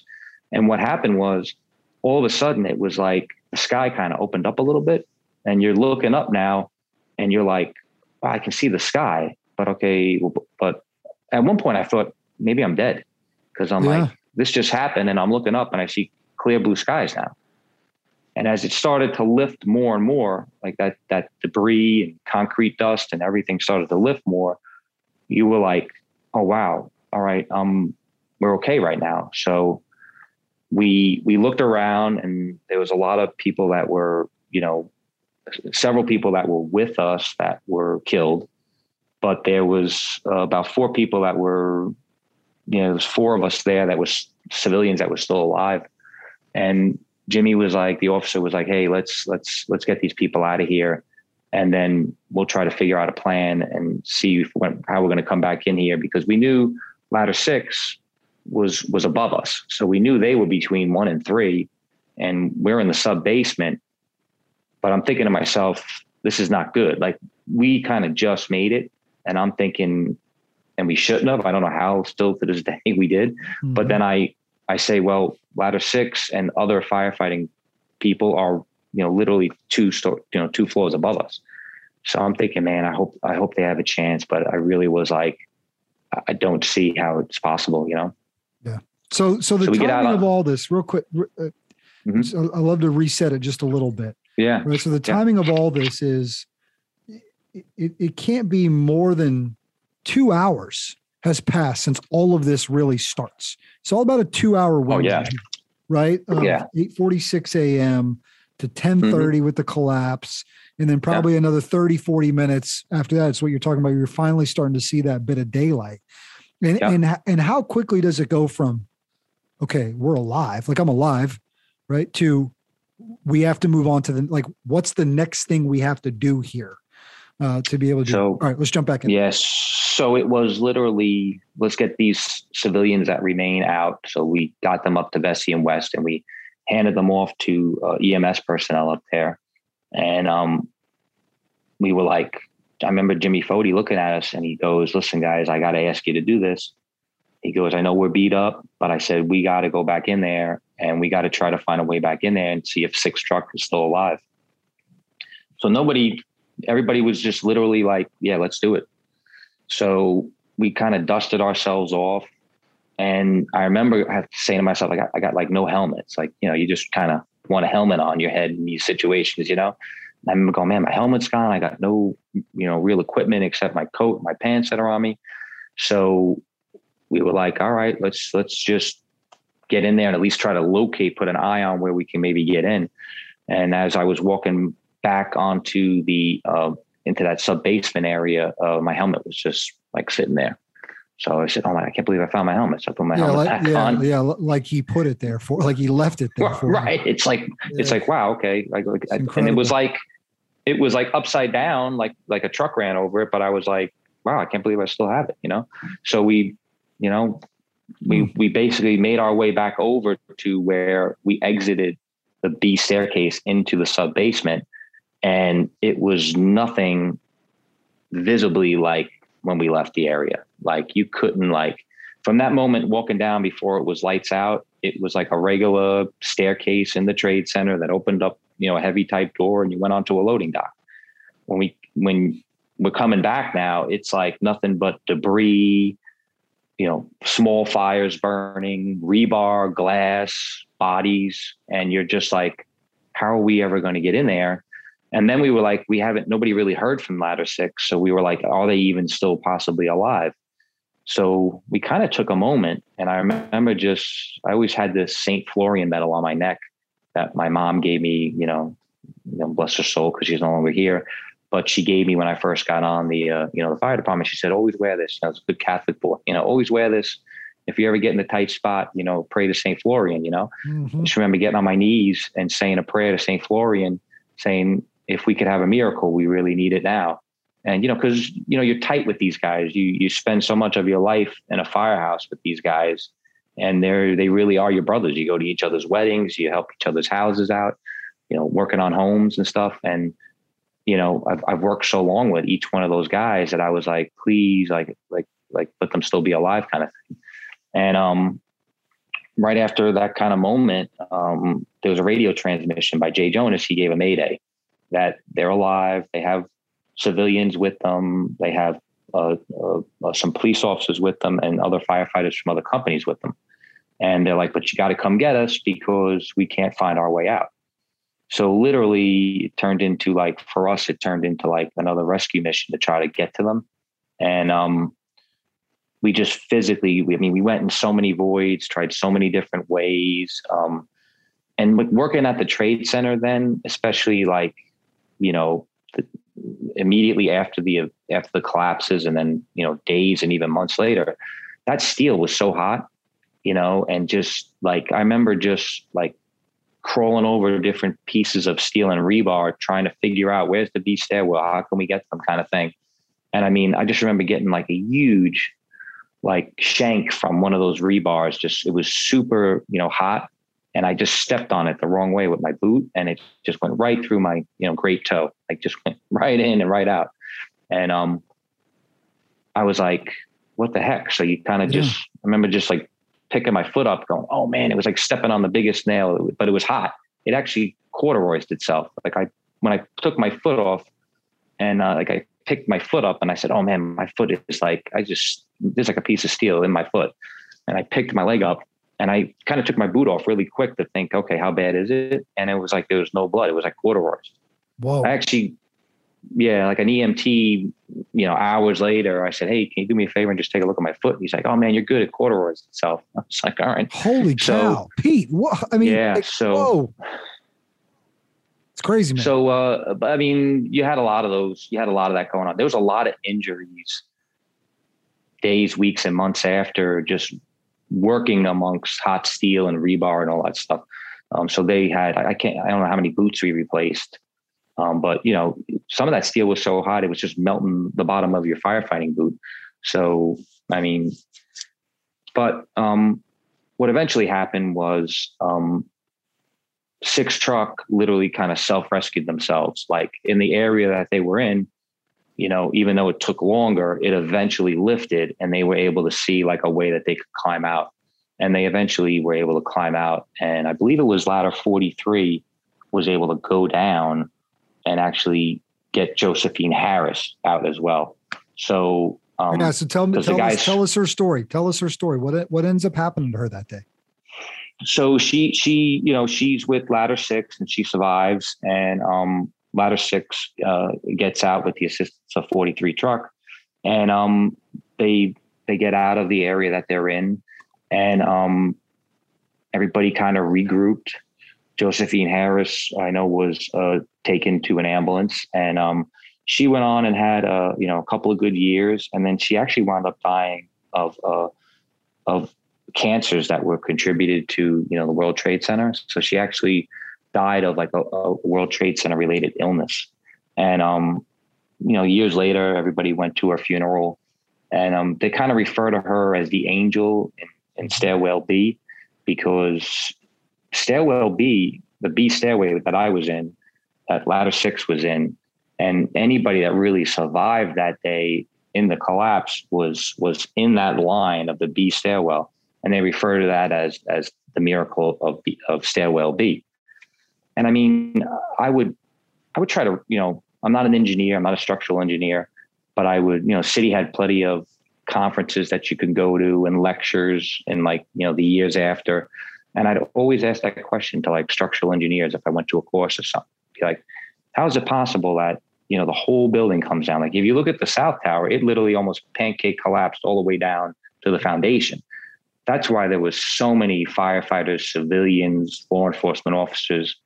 And what happened was all of a sudden it was like the sky kind of opened up a little bit and you're looking up now and you're like, oh, I can see the sky, but okay. But at one point I thought maybe I'm dead because I'm yeah. like, this just happened and I'm looking up and I see clear blue skies now. And as it started to lift more and more, like that, that debris and concrete dust and everything started to lift more, you were like, oh, wow. All right. Um, we're okay right now. So we we looked around and there was a lot of people that were you know several people that were with us that were killed but there was uh, about four people that were you know there was four of us there that was civilians that were still alive and jimmy was like the officer was like hey let's let's let's get these people out of here and then we'll try to figure out a plan and see when, how we're going to come back in here because we knew ladder six was was above us. So we knew they were between one and three, and we're in the sub basement. But I'm thinking to myself, this is not good. Like we kind of just made it, and I'm thinking, and we shouldn't have. I don't know how. Still to this *laughs* day, we did. Mm-hmm. But then I I say, well, ladder six and other firefighting people are you know literally two sto- you know two floors above us. So I'm thinking, man, I hope I hope they have a chance. But I really was like, I don't see how it's possible. You know. Yeah. So, so the so timing of all this, real quick, uh, mm-hmm. so I love to reset it just a little bit. Yeah. Right. So the timing yeah. of all this is, it, it can't be more than two hours has passed since all of this really starts. It's all about a two hour window. Oh, yeah. Right. Um, yeah. 8 46 a.m. to 10 30 mm-hmm. with the collapse. And then probably yeah. another 30, 40 minutes after that. It's what you're talking about. You're finally starting to see that bit of daylight. And yeah. and and how quickly does it go from okay, we're alive, like I'm alive, right? To we have to move on to the like what's the next thing we have to do here? Uh, to be able to. So, all right, let's jump back in. Yes. So it was literally let's get these civilians that remain out. So we got them up to Vesey and West, and we handed them off to uh, EMS personnel up there, and um, we were like, I remember Jimmy Fody looking at us, and he goes, "Listen, guys, I got to ask you to do this." He goes, "I know we're beat up, but I said we got to go back in there, and we got to try to find a way back in there and see if six truck is still alive." So nobody, everybody was just literally like, "Yeah, let's do it." So we kind of dusted ourselves off. And I remember saying to myself, I got, I got like no helmets. Like, you know, you just kind of want a helmet on your head in these situations, you know? And I remember going, man, my helmet's gone. I got no, you know, real equipment except my coat, my pants that are on me. So we were like, all right, let's, let's just get in there and at least try to locate, put an eye on where we can maybe get in. And as I was walking back onto the, uh, into that sub basement area, uh, my helmet was just like sitting there. So I said, "Oh my! I can't believe I found my helmet." So I put my yeah, helmet like, back yeah, on. Yeah, like he put it there for, like he left it there *laughs* for. right. It's like yeah. it's like wow, okay. Like, like and it was like it was like upside down, like like a truck ran over it. But I was like, wow, I can't believe I still have it. You know. So we, you know, we mm. we basically made our way back over to where we exited the B staircase into the sub basement, and it was nothing visibly like when we left the area. Like you couldn't like from that moment walking down before it was lights out, it was like a regular staircase in the trade center that opened up, you know, a heavy type door and you went onto a loading dock. When we when we're coming back now, it's like nothing but debris, you know, small fires burning, rebar, glass, bodies, and you're just like, how are we ever going to get in there? And then we were like, we haven't, nobody really heard from Ladder Six. So we were like, are they even still possibly alive? So we kind of took a moment. And I remember just, I always had this St. Florian medal on my neck that my mom gave me, you know, you know bless her soul, because she's no longer here. But she gave me when I first got on the, uh, you know, the fire department. She said, always wear this. I was a good Catholic boy, you know, always wear this. If you ever get in a tight spot, you know, pray to St. Florian, you know. Mm-hmm. I just remember getting on my knees and saying a prayer to St. Florian, saying, if we could have a miracle, we really need it now. And you know, because you know, you're tight with these guys. You you spend so much of your life in a firehouse with these guys, and they're they really are your brothers. You go to each other's weddings, you help each other's houses out, you know, working on homes and stuff. And you know, I've I've worked so long with each one of those guys that I was like, please, like like like let them still be alive, kind of thing. And um, right after that kind of moment, um, there was a radio transmission by Jay Jonas. He gave a mayday that they're alive. They have civilians with them. They have uh, uh, uh, some police officers with them and other firefighters from other companies with them. And they're like, but you got to come get us because we can't find our way out. So literally it turned into like, for us, it turned into like another rescue mission to try to get to them. And, um, we just physically, we, I mean, we went in so many voids, tried so many different ways. Um, and working at the trade center then, especially like you know, the, immediately after the after the collapses, and then you know, days and even months later, that steel was so hot, you know, and just like I remember just like crawling over different pieces of steel and rebar, trying to figure out where's the B stairwell, how can we get them, kind of thing. And I mean, I just remember getting like a huge like shank from one of those rebars. Just it was super, you know, hot and I just stepped on it the wrong way with my boot, and it just went right through my you know great toe, like just went *laughs* right in and right out. And um, I was like, "What the heck?" So you kind of yeah. just I remember just like picking my foot up, going, "Oh man!" It was like stepping on the biggest nail, but it was hot. It actually cauterized itself. Like I when I took my foot off, and uh, like I picked my foot up, and I said, "Oh man, my foot is like I just there's like a piece of steel in my foot." And I picked my leg up and I kind of took my boot off really quick to think, okay, how bad is it? And it was like there was no blood. It was like cauterized. Whoa. I actually, yeah, like an EMT, you know, hours later, I said, Hey, can you do me a favor and just take a look at my foot? And he's like, Oh man, you're good at cauterized itself. *laughs* I was like, all right. Holy so, cow. Pete, what I mean, yeah, like, so whoa. It's crazy, man. So, uh, I mean, you had a lot of those, you had a lot of that going on. There was a lot of injuries days, weeks, and months after just working amongst hot steel and rebar and all that stuff. Um, so they had, I can't, I don't know how many boots we replaced. Um, but you know, some of that steel was so hot it was just melting the bottom of your firefighting boot. So I mean, but um, what eventually happened was um, six truck literally kind of self rescued themselves. Like in the area that they were in, you know, even though it took longer, it eventually lifted and they were able to see like a way that they could climb out. And they eventually were able to climb out. And I believe it was ladder 43 was able to go down and actually get Josephine Harris out as well. So, um, yeah, so tell me, tell, guys, us, tell us her story. Tell us her story. What, what ends up happening to her that day? So she, she, you know, she's with ladder six and she survives. And, um, ladder six uh, gets out with the assistance of 43 truck. And um, they they get out of the area that they're in and um, everybody kind of regrouped. Josephine harris i know was uh, taken to an ambulance and um, she went on and had a you know a couple of good years. And then she actually wound up dying of uh, of cancers that were contributed to you know the world trade center. So she actually died of like a, a World Trade Center related illness. And, um, you know, years later, everybody went to her funeral and um, they kind of refer to her as the angel in, in Stairwell B because Stairwell B, the B stairway that I was in, that ladder six was in, and anybody that really survived that day in the collapse was was in that line of the B stairwell, and they refer to that as as the miracle of B, of stairwell B. And I mean, I would, I would try to, you know, I'm not an engineer, I'm not a structural engineer, but I would, you know, city had plenty of conferences that you could go to and lectures and like, you know, the years after. And I'd always ask that question to like structural engineers if I went to a course or something. Be like, how is it possible that, you know, the whole building comes down? Like if you look at the South Tower, it literally almost pancake collapsed all the way down to the foundation. That's why there was so many firefighters, civilians, law enforcement officers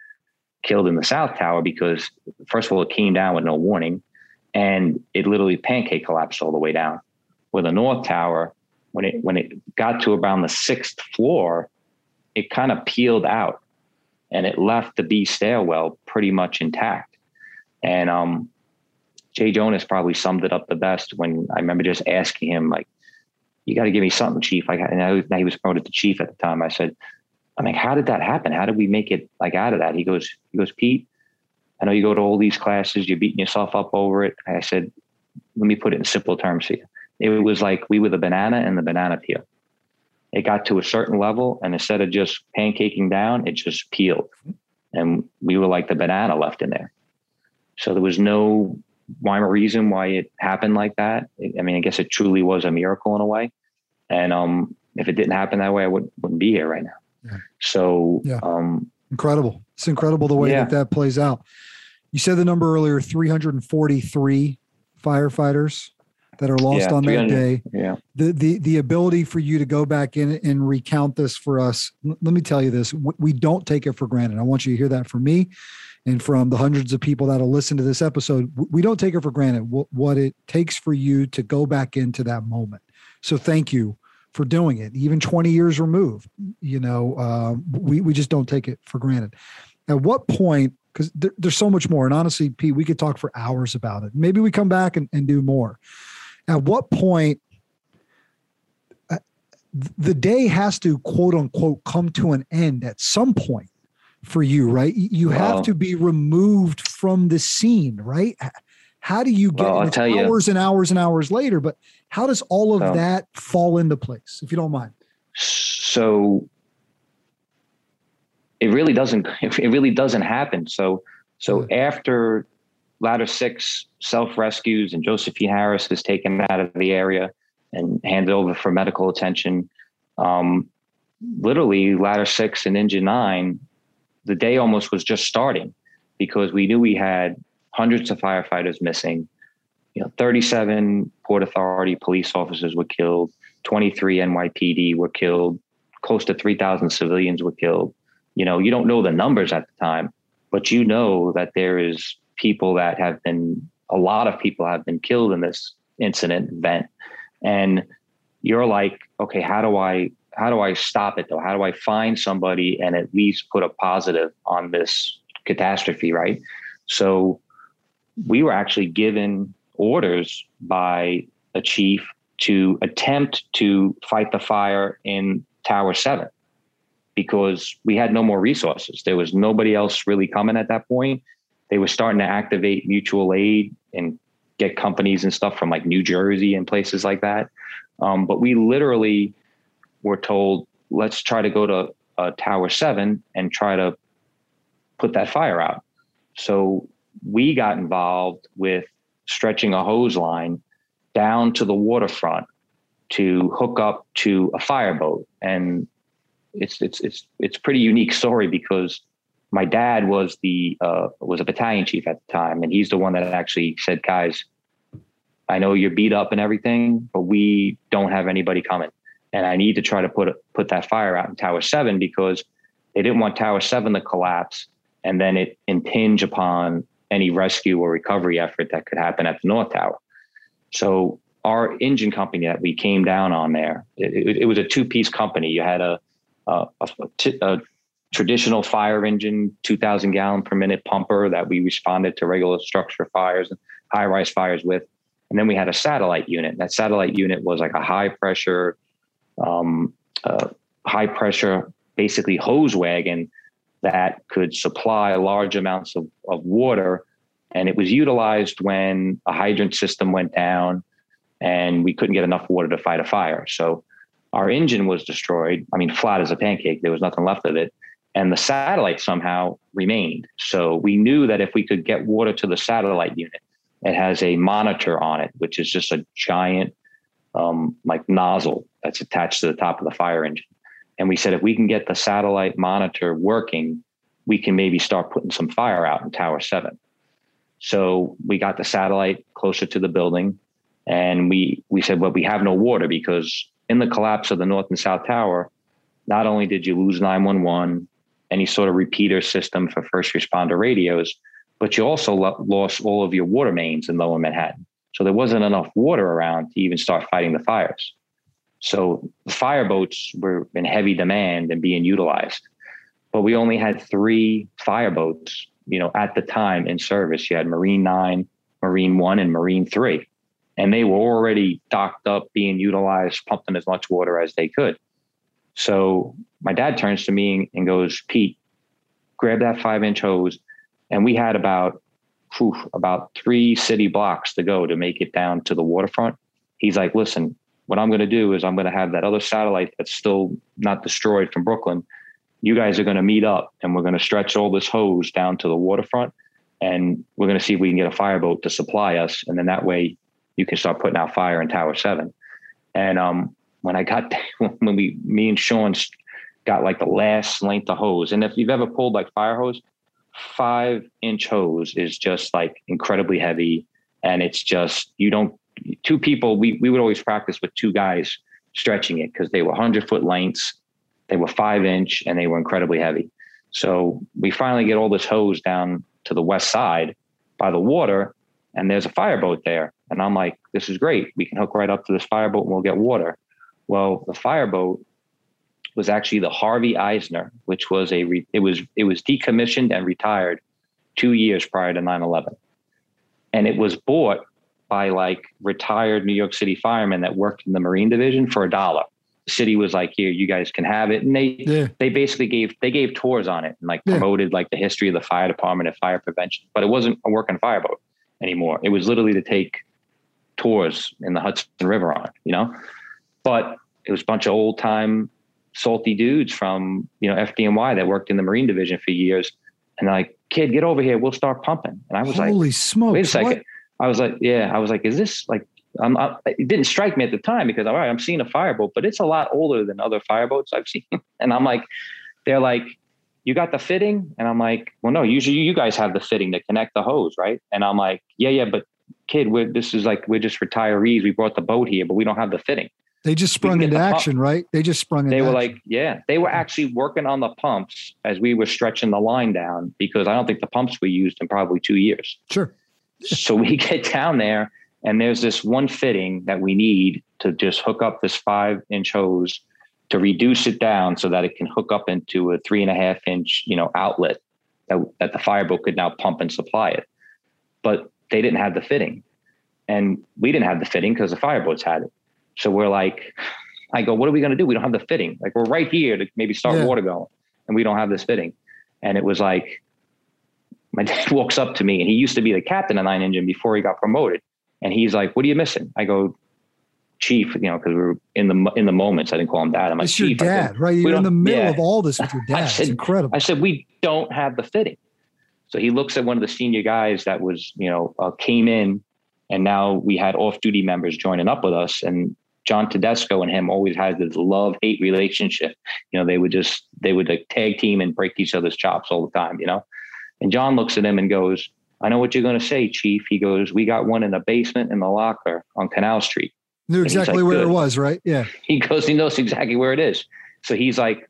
killed in the South Tower because, first of all, it came down with no warning and it literally pancake collapsed all the way down. With the North Tower, when it when it got to around the sixth floor, it kind of peeled out and it left the B stairwell pretty much intact. And um, Jay Jonas probably summed it up the best when I remember just asking him, like, you got to give me something, Chief. Like, and I, he was promoted to chief at the time. I said, I'm like, how did that happen? How did we make it like out of that? He goes, he goes, Pete, I know you go to all these classes, you're beating yourself up over it. I said, let me put it in simple terms here. It was like we were the banana and the banana peel. It got to a certain level, and instead of just pancaking down, it just peeled. And we were like the banana left in there. So there was no rhyme or reason why it happened like that. I mean, I guess it truly was a miracle in a way. And um, if it didn't happen that way, I wouldn't, wouldn't be here right now. So, yeah. um, incredible. It's incredible the way yeah. that that plays out. You said the number earlier 343 firefighters that are lost yeah, on that day. Yeah. The, the, the ability for you to go back in and recount this for us. Let me tell you this. We don't take it for granted. I want you to hear that from me and from the hundreds of people that'll listen to this episode. We don't take it for granted what it takes for you to go back into that moment. So thank you for doing it, even 20 years removed. You know, uh, we, we just don't take it for granted. At what point, because there, there's so much more, and honestly, Pete, we could talk for hours about it. Maybe we come back and, and do more. At what point, uh, the day has to quote unquote come to an end at some point for you, right? You have to be removed from the scene, right? How do you get well, hours you. and hours and hours later? But how does all of so, that fall into place, if you don't mind? So it really doesn't. *laughs* It really doesn't happen. So so after ladder six self rescues and Josephine Harris is taken out of the area and handed over for medical attention. Um, literally, ladder six and engine nine, the day almost was just starting because we knew we had hundreds of firefighters missing. You know, 37 Port Authority police officers were killed, 23 NYPD were killed, close to 3,000 civilians were killed. You know, you don't know the numbers at the time, but you know that there is people that have been, a lot of people have been killed in this incident event. And you're like, okay, how do I how do I stop it though? How do I find somebody and at least put a positive on this catastrophe, right? So we were actually given orders by a chief to attempt to fight the fire in Tower 7 because we had no more resources. There was nobody else really coming at that point. They were starting to activate mutual aid and get companies and stuff from like New Jersey and places like that. Um, but we literally were told, let's try to go to uh, Tower 7 and try to put that fire out. So we got involved with stretching a hose line down to the waterfront to hook up to a fireboat. And it's it's it's it's pretty unique story because my dad was the uh, was a battalion chief at the time, and he's the one that actually said, "Guys, I know you're beat up and everything, but we don't have anybody coming, and I need to try to put put that fire out in Tower Seven because they didn't want Tower Seven to collapse, and then it impinge upon any rescue or recovery effort that could happen at the North Tower. So our engine company that we came down on there, it, it, it was a two piece company. You had a, traditional fire engine, 2000 gallon per minute pumper that we responded to regular structure fires and high rise fires with. And then we had a satellite unit. That satellite unit was like a high pressure, um, uh, high pressure, basically hose wagon that could supply large amounts of, of water. And it was utilized when a hydrant system went down and we couldn't get enough water to fight a fire. So our engine was destroyed. I mean, flat as a pancake. There was nothing left of it. And the satellite somehow remained. So we knew that if we could get water to the satellite unit, it has a monitor on it, which is just a giant um, like nozzle that's attached to the top of the fire engine. And we said, if we can get the satellite monitor working, we can maybe start putting some fire out in Tower 7. So we got the satellite closer to the building. And we, we said, well, we have no water because in the collapse of the North and South Tower, not only did you lose 911, any sort of repeater system for first responder radios, but you also lo- lost all of your water mains in lower Manhattan. So there wasn't enough water around to even start fighting the fires. So fireboats were in heavy demand and being utilized. But we only had three fireboats, you know, at the time in service. You had Marine 9, Marine 1, and Marine 3. And they were already docked up, being utilized, pumping as much water as they could. So my dad turns to me and goes, Pete, grab that five inch hose. And we had about whew, about three city blocks to go to make it down to the waterfront. He's like, listen, what I'm going to do is I'm going to have that other satellite that's still not destroyed from Brooklyn. You guys are going to meet up and we're going to stretch all this hose down to the waterfront and we're going to see if we can get a fireboat to supply us. And then that way you can start putting out fire in Tower 7. And um, when I got, *laughs* when we, me and Sean got like the last length of hose, and if you've ever pulled like fire hose, five inch hose is just like incredibly heavy. And it's just, you don't two people, we, we would always practice with two guys stretching it because they were 100 foot lengths, they were five inch, and they were incredibly heavy. So we finally get all this hose down to the west side by the water, and there's a fireboat there. And I'm like, this is great. We can hook right up to this fireboat and we'll get water. Well, the fireboat was actually the Harvey Eisner, which was a re- it was it was decommissioned and retired two years prior to 9/11, and it was bought by like retired New York City firemen that worked in the Marine Division for a dollar. The city was like, "Here, you guys can have it," and they yeah. they basically gave they gave tours on it and like yeah. promoted like the history of the fire department and fire prevention. But it wasn't a working fireboat anymore. It was literally to take tours in the Hudson River on it, you know. But it was a bunch of old time salty dudes from you know FDNY that worked in the Marine Division for years, and like, kid, get over here, we'll start pumping. And I was Holy like, Holy smokes! Wait a second. What? I was like, yeah, I was like, is this like, I'm, I, it didn't strike me at the time because all right, I'm seeing a fireboat, but it's a lot older than other fireboats I've *laughs* seen. and I'm like, they're like, you got the fitting? And I'm like, well, no, usually you guys have the fitting to connect the hose, right? And I'm like, yeah, yeah, but kid, we're, this is like, we're just retirees. We brought the boat here, but we don't have the fitting. They just sprung into action, right? They just sprung into They were action. like, yeah, they were actually working on the pumps as we were stretching the line down because I don't think the pumps we used in probably two years. Sure so we *laughs* get down there and there's this one fitting that we need to just hook up this five inch hose to reduce it down so that it can hook up into a three and a half inch, you know, outlet that, that the fireboat could now pump and supply it. But they didn't have the fitting. And we didn't have the fitting because the fireboats had it. So we're like, I go, what are we going to do? We don't have the fitting. Like we're right here to maybe start yeah. water going and we don't have this fitting. And it was like, my *laughs* dad walks up to me and he used to be the captain of nine engine before he got promoted. And he's like, what are you missing? I go, chief, you know, because we are in the in the moments. I didn't call him dad. I'm like, it's your dad, said, right? You're in the middle yeah. of all this with your *laughs* dad. Said, it's incredible. I said, we don't have the fitting. So he looks at one of the senior guys that was, you know, uh, came in, and now we had off-duty members joining up with us, and John Tedesco and him always had this love-hate relationship. You know, they would just they would like tag team and break each other's chops all the time. You know, and John looks at him and goes, "I know what you're going to say, Chief." He goes, "We got one in the basement in the locker on Canal Street." Knew exactly like, where Good. it was, right? Yeah. He goes, he knows exactly where it is. So he's like,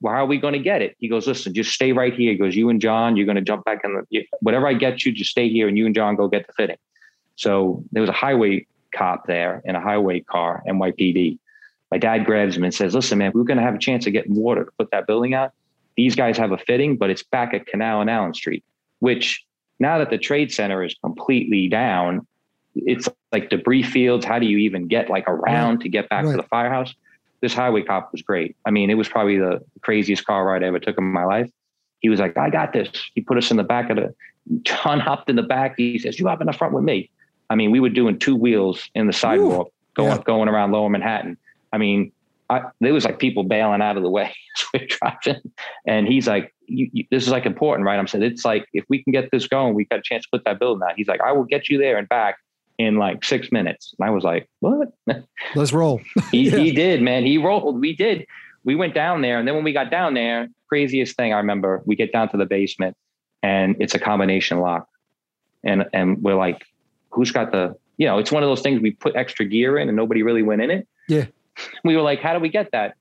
well, how are we going to get it? He goes, listen, just stay right here. He goes, you and John, you're going to jump back in the, whatever I get you, just stay here and you and John go get the fitting. So there was a highway cop there in a highway car, NYPD. My dad grabs him and says, listen, man, we're going to have a chance of getting water to put that building out. These guys have a fitting, but it's back at Canal and Allen Street, which now that the trade center is completely down, it's like debris fields. How do you even get like around to get back right. to the firehouse? this highway cop was great. I mean, it was probably the craziest car ride I ever took in my life. He was like, I got this. He put us in the back of the, John hopped in the back. He says, you hop in the front with me. I mean, we were doing two wheels in the sidewalk, Ooh, going, yeah. going around lower Manhattan. I mean, I, there was like people bailing out of the way *laughs* as we're driving. And he's like, you, you, this is like important, right? I'm saying, it's like, if we can get this going, we got a chance to put that building out. He's like, I will get you there and back in like six minutes. And I was like, what? *laughs* Let's roll. he, *laughs* yeah. he did, man. He rolled. We did. We went down there. And then when we got down there, craziest thing I remember, we get down to the basement and it's a combination lock. And, and we're like, who's got the, you know, it's one of those things we put extra gear in and nobody really went in it. Yeah. We were like, how do we get that?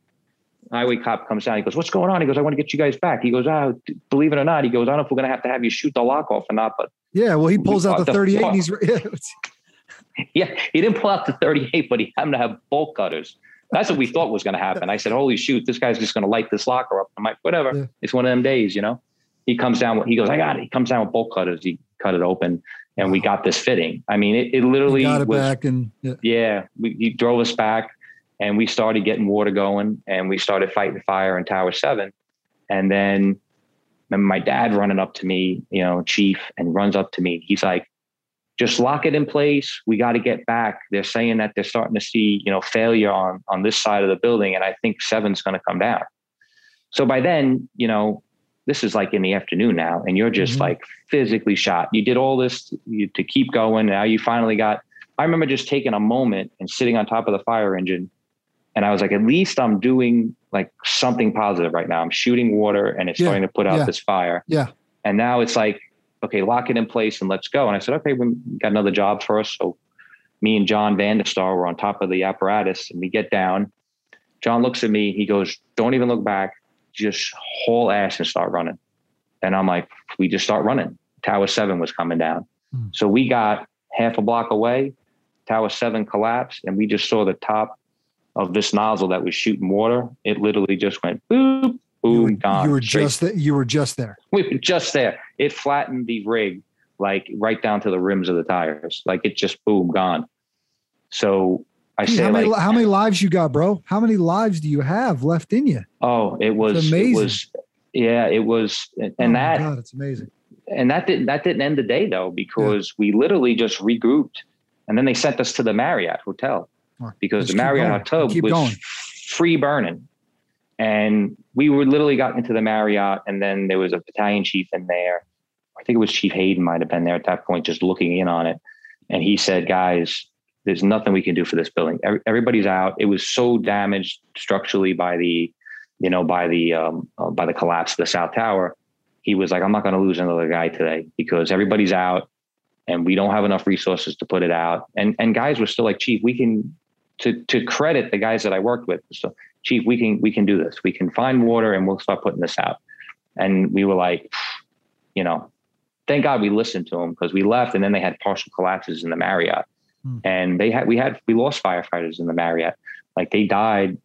highway cop comes down. He goes, "What's going on?" He goes, "I want to get you guys back." He goes, "Ah, oh, believe it or not," he goes, "I don't know if we're going to have to have you shoot the lock off or not." But yeah, well, he pulls out the, the 38 and he's *laughs* *laughs* yeah, he didn't pull out the 38, but he happened to have bolt cutters. That's what we thought was going to happen. I said, "Holy shoot, this guy's just going to light this locker up." I'm like, "Whatever, yeah. it's one of them days, you know." He comes down. With, he goes, "I got it." He comes down with bolt cutters. He cut it open, and we got this fitting. I mean, it, it literally got it was. Back and yeah, yeah we, he drove us back, and we started getting water going, and we started fighting fire in Tower Seven, and then. Remember my dad running up to me, you know, chief, and runs up to me. He's like, just lock it in place. We got to get back. They're saying that they're starting to see, you know, failure on on this side of the building, and I think seven's going to come down. So by then, you know, this is like in the afternoon now, and you're just mm-hmm. like physically shot. You did all this to keep going. Now you finally got. I remember just taking a moment and sitting on top of the fire engine, and I was like, at least I'm doing like something positive right now. I'm shooting water, and it's yeah. starting to put out yeah. this fire. Yeah. And now it's like okay, lock it in place and let's go. And I said, okay, we got another job for us. So me and John Vandestar were on top of the apparatus and we get down. John looks at me. He goes, don't even look back. Just haul ass and start running. And I'm like, we just start running. Tower seven was coming down. Hmm. So we got half a block away. Tower seven collapsed and we just saw the top of this nozzle that was shooting water. It literally just went boop, boom, you were, gone. You were just that. You were just there. *laughs* We were just there. It flattened the rig like right down to the rims of the tires. Like it just boom gone. So I say, how many, like, how many lives you got, bro? How many lives do you have left in you? Oh, it was it's amazing. It was, yeah, it was, and oh that God, it's amazing. And that didn't that didn't end the day though because yeah. we literally just regrouped, and then they sent us to the Marriott Hotel because the Marriott Hotel was going. free burning. And we were literally got into the Marriott, and then there was a battalion chief in there. I think it was Chief Hayden might have been there at that point, just looking in on it. And he said, "Guys, there's nothing we can do for this building. Everybody's out. It was so damaged structurally by the, you know, by the um, uh, by the collapse of the South Tower. He was like, I'm not going to lose another guy today because everybody's out, and we don't have enough resources to put it out. And and guys were still like, Chief, we can." To, to credit the guys that I worked with, so chief we can we can do this. We can find water and we'll start putting this out. And we were like you know thank god we listened to them because we left and then they had partial collapses in the marriott. Hmm. and they had we had we lost firefighters in the marriott. Like they died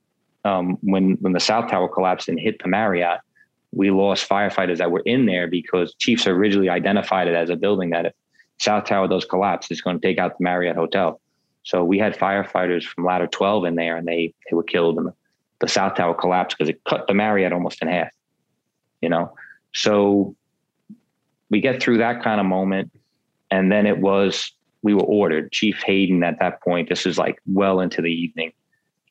um, when when the south tower collapsed and hit the marriott. We lost firefighters that were in there because chiefs originally identified it as a building that if South Tower does collapse, it's going to take out the Marriott Hotel. So we had firefighters from ladder 12 in there and they, they were killed and the South Tower collapsed because it cut the Marriott almost in half, you know? So we get through that kind of moment. And then it was, we were ordered. Chief Hayden at that point, this is like well into the evening,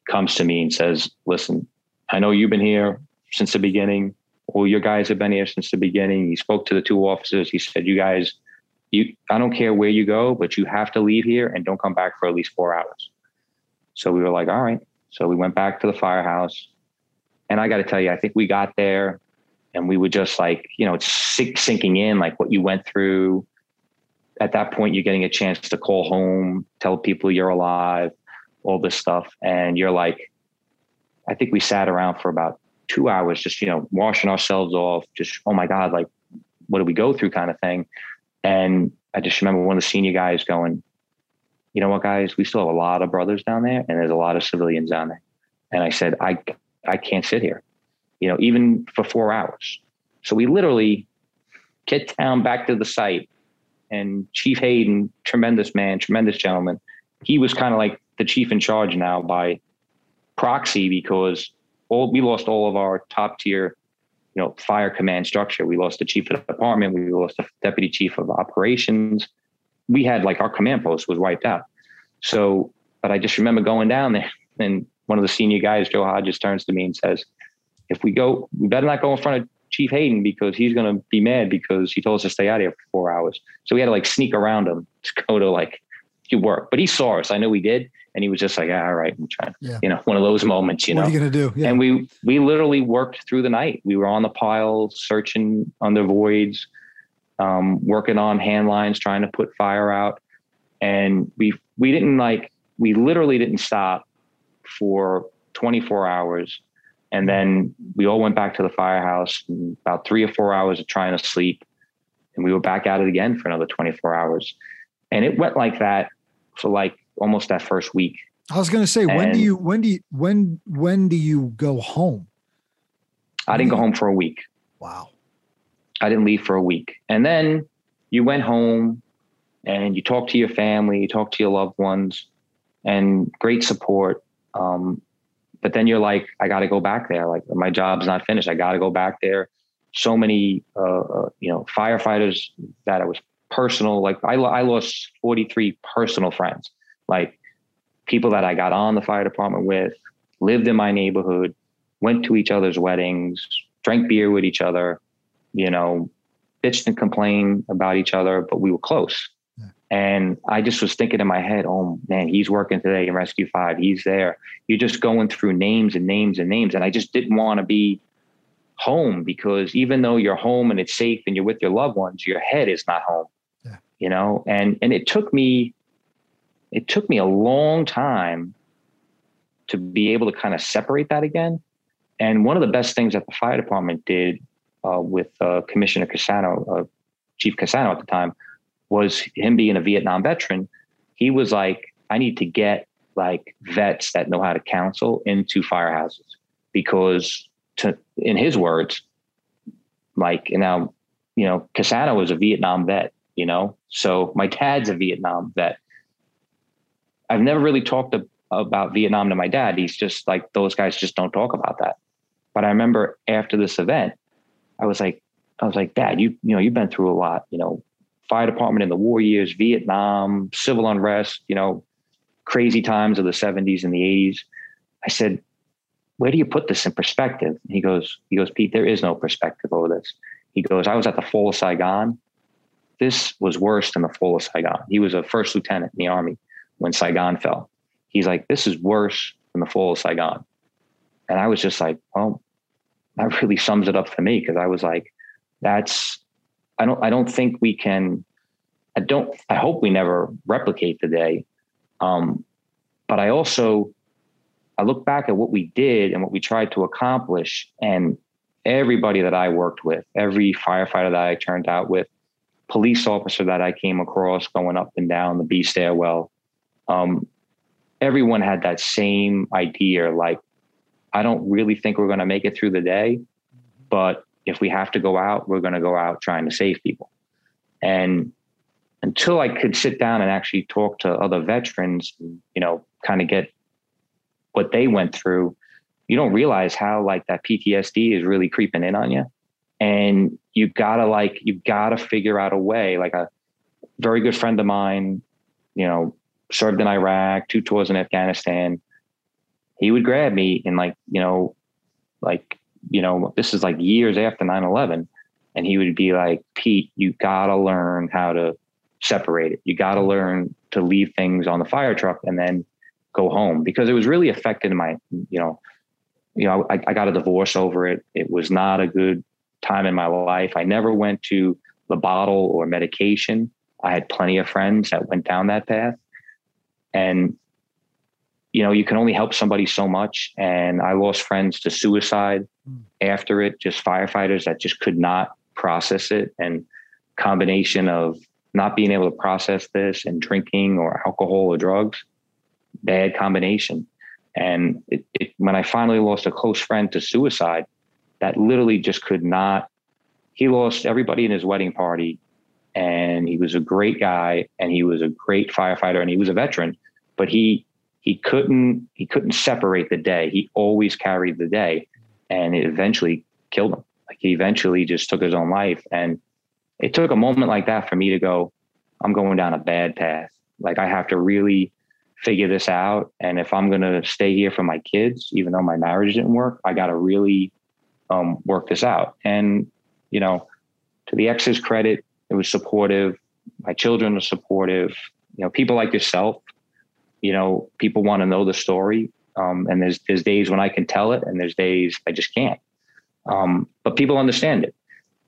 comes to me and says, listen, I know you've been here since the beginning. All your guys have been here since the beginning. He spoke to the two officers. He said, you guys, you, I don't care where you go, but you have to leave here and don't come back for at least four hours. So we were like, all right. So we went back to the firehouse. And I got to tell you, I think we got there and we were just like, you know, it's sinking in like what you went through. At that point, you're getting a chance to call home, tell people you're alive, all this stuff. And you're like, I think we sat around for about two hours, just, you know, washing ourselves off, just, oh my God, like, what do we go through kind of thing. And I just remember one of the senior guys going, you know what, guys, we still have a lot of brothers down there and there's a lot of civilians down there. And I said, I, I can't sit here, you know, even for four hours. So we literally get down back to the site and Chief Hayden, tremendous man, tremendous gentleman. He was kind of like the chief in charge now by proxy because all we lost all of our top tier you know, fire command structure. We lost the chief of the department. We lost the deputy chief of operations. We had like our command post was wiped out. So, but I just remember going down there and one of the senior guys, Joe Hodges, turns to me and says, if we go, we better not go in front of Chief Hayden because he's going to be mad because he told us to stay out here for four hours. So we had to like sneak around him to go to like do work. But he saw us. I know he did and he was just like, ah, all right, I'm trying, yeah. you know, one of those moments, you what know. What are you gonna do? Yeah. And we we literally worked through the night. We were on the pile, searching under voids, um, working on hand lines, trying to put fire out, and we we didn't like we literally didn't stop for 24 hours, and then we all went back to the firehouse. about three or four hours of trying to sleep, and we were back at it again for another 24 hours, and it went like that for like almost that first week. I was going to say, and when do you, when do you, when, when do you go home? I didn't go home for a week. Wow. I didn't leave for a week. And then you went home and you talked to your family, you talked to your loved ones and great support. Um, but then you're like, I got to go back there. Like my job's not finished. I got to go back there. So many, uh, uh, you know, firefighters that I was personal. Like I, I lost 43 personal friends like people that I got on the fire department with, lived in my neighborhood, went to each other's weddings, drank beer with each other, you know, bitched and complained about each other, but we were close. Yeah. And I just was thinking in my head, oh man, he's working today in Rescue Five. He's there. You're just going through names and names and names. And I just didn't want to be home because even though you're home and it's safe and you're with your loved ones, your head is not home. Yeah. You know, and and it took me it took me a long time to be able to kind of separate that again. And one of the best things that the fire department did uh, with uh, Commissioner Cassano, uh, Chief Cassano at the time, was him being a Vietnam veteran. He was like, I need to get like vets that know how to counsel into firehouses because, to in his words, like you now, you know, Cassano was a Vietnam vet. You know, so my dad's a Vietnam vet. I've never really talked to, about Vietnam to my dad. He's just like, those guys just don't talk about that. But I remember after this event, I was like, I was like, Dad, you you know, you've been through a lot, you know, fire department in the war years, Vietnam, civil unrest, you know, crazy times of the 70s and the 80s. I said, where do you put this in perspective? And he goes, he goes, Pete, there is no perspective over this. He goes, I was at the fall of Saigon. This was worse than the fall of Saigon. He was a first lieutenant in the army when Saigon fell. He's like, this is worse than the fall of Saigon. And I was just like, well, that really sums it up for me because I was like, that's I don't I don't think we can I don't I hope we never replicate the day. Um, but I also I look back at what we did and what we tried to accomplish and everybody that I worked with, every firefighter that I turned out with, police officer that I came across going up and down the B stairwell, um, everyone had that same idea like i don't really think we're going to make it through the day but if we have to go out we're going to go out trying to save people and until I could sit down and actually talk to other veterans, you know, kind of get what they went through, you don't realize how like that PTSD is really creeping in on you. And you gotta like, you gotta figure out a way. Like a very good friend of mine, you know, served in Iraq, two tours in Afghanistan. He would grab me and like, you know, like, you know, this is like years after 9 11. And he would be like, Pete, you gotta learn how to separate it. You gotta mm-hmm. learn to leave things on the fire truck and then go home because it was really affecting my, you know, you know, I, I got a divorce over it. It was not a good time in my life. I never went to the bottle or medication. I had plenty of friends that went down that path. And, you know, you can only help somebody so much. And I lost friends to suicide mm. after it, just firefighters that just could not process it. And combination of not being able to process this and drinking or alcohol or drugs, bad combination. And it, it, when I finally lost a close friend to suicide, that literally just could not. He lost everybody in his wedding party, and he was a great guy, and he was a great firefighter, and he was a veteran. But he he couldn't he couldn't separate the day. He always carried the day, and it eventually killed him. Like he eventually just took his own life, and it took a moment like that for me to go, I'm going down a bad path. Like I have to really figure this out. And if I'm going to stay here for my kids, even though my marriage didn't work, I got to really um, work this out. And, you know, to the ex's credit, it was supportive. My children are supportive. You know, people like yourself, you know, people want to know the story. Um, and there's, there's days when I can tell it and there's days I just can't. Um, but people understand it.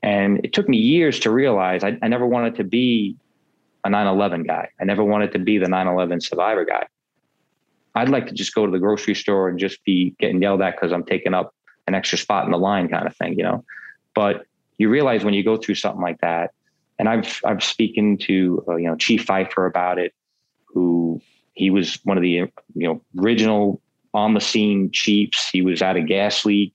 And it took me years to realize I, I never wanted to be a 9/11 guy. I never wanted to be the 9/11 survivor guy. I'd like to just go to the grocery store and just be getting yelled at because I'm taking up an extra spot in the line, kind of thing, you know. But you realize when you go through something like that, and I've I've spoken to uh, you know Chief Pfeifer about it, who he was one of the you know original on the scene chiefs. He was at a gas leak.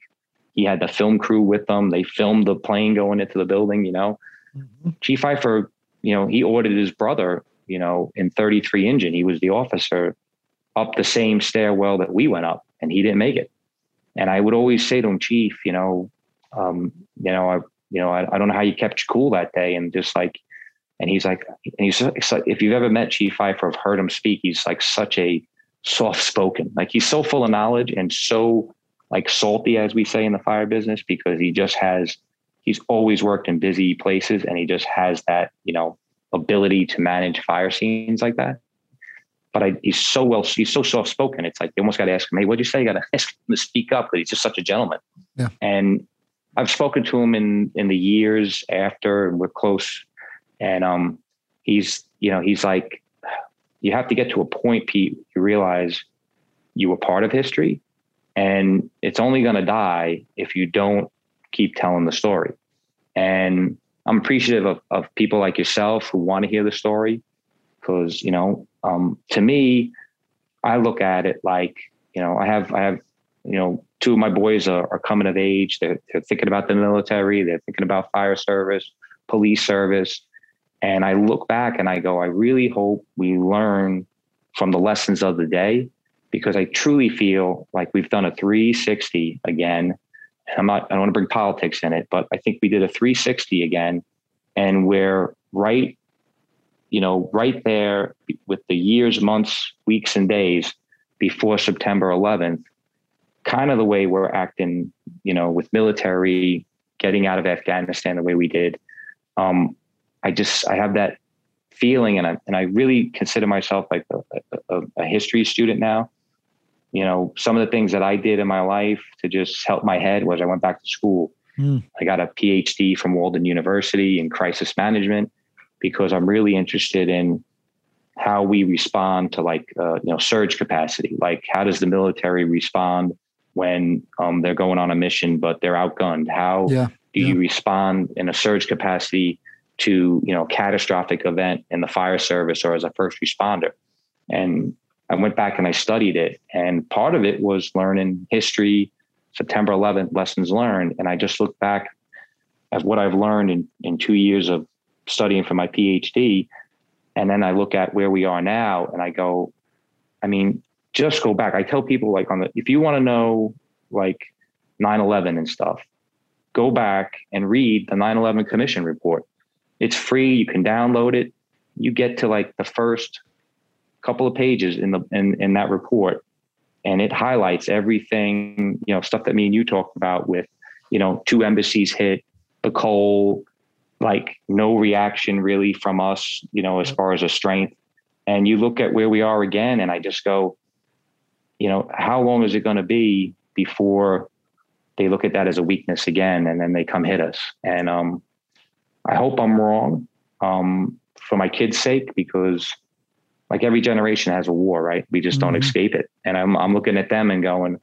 He had the film crew with them. They filmed the plane going into the building. You know, mm-hmm. Chief Pfeifer you know, he ordered his brother, you know, in 33 engine, he was the officer up the same stairwell that we went up and he didn't make it. And I would always say to him, chief, you know, um, you know, I, you know, I, I don't know how you kept cool that day. And just like, and he's like, and he's like, if you've ever met Chief Pfeifer, have heard him speak, he's like such a soft spoken, like he's so full of knowledge and so like salty, as we say in the fire business, because he just has he's always worked in busy places and he just has that, you know, ability to manage fire scenes like that. But I, he's so well, he's so soft spoken. It's like you almost got to ask him, hey, what'd you say? You got to *laughs* ask him to speak up because he's just such a gentleman. Yeah. And I've spoken to him in in the years after, and we're close. And um, he's, you know, he's like, you have to get to a point, Pete. You realize you were part of history, and it's only going to die if you don't keep telling the story. And I'm appreciative of, of people like yourself who want to hear the story because, you know, um, to me, I look at it like, you know, I have, I have, you know, two of my boys are, are coming of age. They're, they're thinking about the military. They're thinking about fire service, police service. And I look back and I go, I really hope we learn from the lessons of the day because I truly feel like we've done a 360 again I'm not, I don't want to bring politics in it, but I think we did a 360 again. And we're right, you know, right there with the years, months, weeks, and days before September 11th, kind of the way we're acting, you know, with military getting out of Afghanistan the way we did. Um, I just, I have that feeling, and I, and I really consider myself like a, a, a history student now you know, some of the things that I did in my life to just help my head was I went back to school. Mm. I got a PhD from Walden University in crisis management because I'm really interested in how we respond to like uh, you know surge capacity. Like how does the military respond when um, they're going on a mission but they're outgunned? How yeah. do yeah. you respond in a surge capacity to you know catastrophic event in the fire service or as a first responder? And I went back and I studied it. And part of it was learning history, September 11th, lessons learned. And I just looked back at what I've learned in, in two years of studying for my PhD. And then I look at where we are now and I go, I mean, just go back. I tell people like on the, if you want to know like 9 11 and stuff, go back and read the 9 11 Commission report. It's free. You can download it. You get to like the first couple of pages in the in, in that report and it highlights everything, you know, stuff that me and you talked about with, you know, two embassies hit, the Cole, like no reaction really from us, you know, as far as a strength. And you look at where we are again, and I just go, you know, how long is it going to be before they look at that as a weakness again, and then they come hit us? And um, I hope I'm wrong um, for my kids' sake because like every generation has a war, right? We just mm-hmm. don't escape it. And I'm I'm looking at them and going,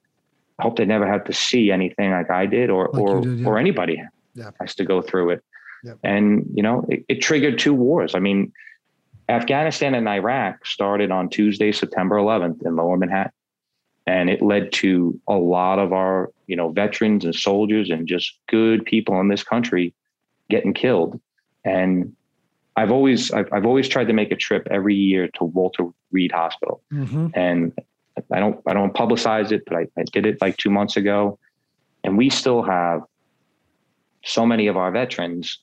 I hope they never have to see anything like I did or like or did, yeah. or anybody yeah. has to go through it. And you know, it, it triggered two wars. I mean, Afghanistan and Iraq started on Tuesday, September 11th in Lower Manhattan. And it led to a lot of our, you know, veterans and soldiers and just good people in this country getting killed. And I've always I've, I've always tried to make a trip every year to Walter Reed Hospital, mm-hmm. and I don't I don't publicize it, but I, I did it like two months ago, and we still have so many of our veterans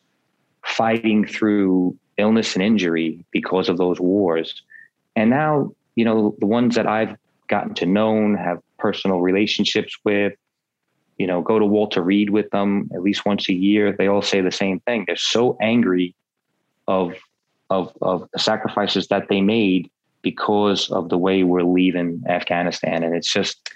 fighting through illness and injury because of those wars, and now you know the ones that I've gotten to know, have personal relationships with, you know, go to Walter Reed with them at least once a year. They all say the same thing. They're so angry of of of the sacrifices that they made because of the way we're leaving Afghanistan. And it's just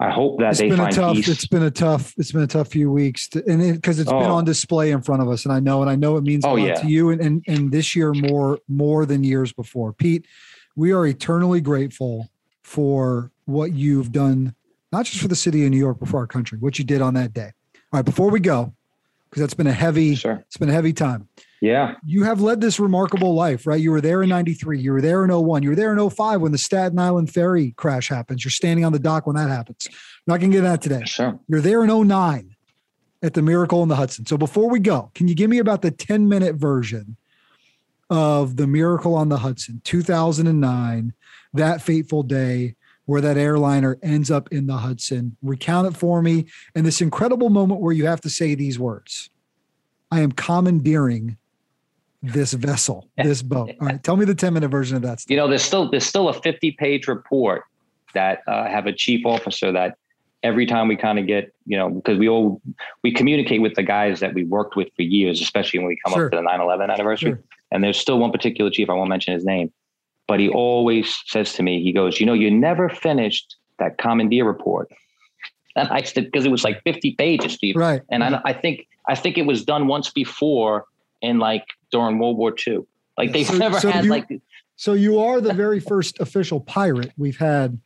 I hope that it's they find tough, peace. It's been a tough. It's been a tough few weeks, to, and because it, has oh. been on display in front of us, and I know, and I know it means a oh, lot yeah. to you, and, and and this year more more than years before. Pete, we are eternally grateful for what you've done, not just for the city of New York, but for our country. What you did on that day. All right, before we go, because that's been a heavy. Sure. It's been a heavy time. Yeah. You have led this remarkable life, right? You were there in 93. You were there in 01. You were there in 05 when the Staten Island ferry crash happens. You're standing on the dock when that happens. I'm not going to get that today. Sure. You're there in 09 at the Miracle on the Hudson. So before we go, can you give me about the 10 minute version of the Miracle on the Hudson, 2009, that fateful day where that airliner ends up in the Hudson? Recount it for me. And this incredible moment where you have to say these words I am commandeering this vessel, *laughs* this boat. All right, tell me the 10 minute version of that. Stuff. You know, there's still there's still a 50 page report that uh, have a chief officer that every time we kind of get, you know, because we all we communicate with the guys that we worked with for years, especially when we come sure. up to the 9/11 anniversary. Sure. And there's still one particular chief, I won't mention his name, but he always says to me, he goes, you know, you never finished that commandeer report. And I said, because it was like 50 pages, Steve. Right. And I, I think I think it was done once before in like during World War II. Like they've so, never so had you, like. So you are the very first official pirate we've had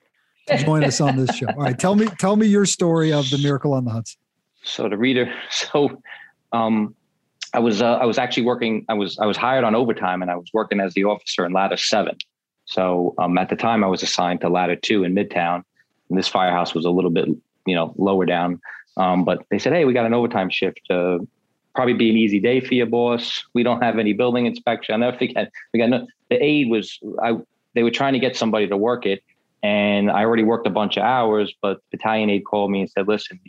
to join us on this show. All right, tell me tell me your story of the Miracle on the Hudson. So the reader, *laughs* so um, I was uh, I was actually working. I was I was hired on overtime, and I was working as the officer in ladder seven. So um, at the time, I was assigned to ladder two in Midtown, and this firehouse was a little bit you know lower down. Um, but they said, hey, we got an overtime shift. Uh, probably be an easy day for your boss. We don't have any building inspection. I never forget. We got no, the aid was I. They were trying to get somebody to work it, and I already worked a bunch of hours. But battalion aide called me and said, "Listen,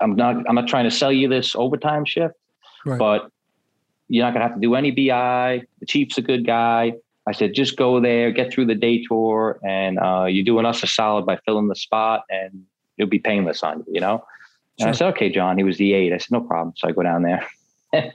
I'm not. I'm not trying to sell you this overtime shift, right. but you're not gonna have to do any BI. The chief's a good guy." I said, just go there, get through the day tour, and uh, you're doing us a solid by filling the spot, and it'll be painless on you, you know? And sure. I said, okay, John, he was the eight. I said, no problem. So I go down there. *laughs*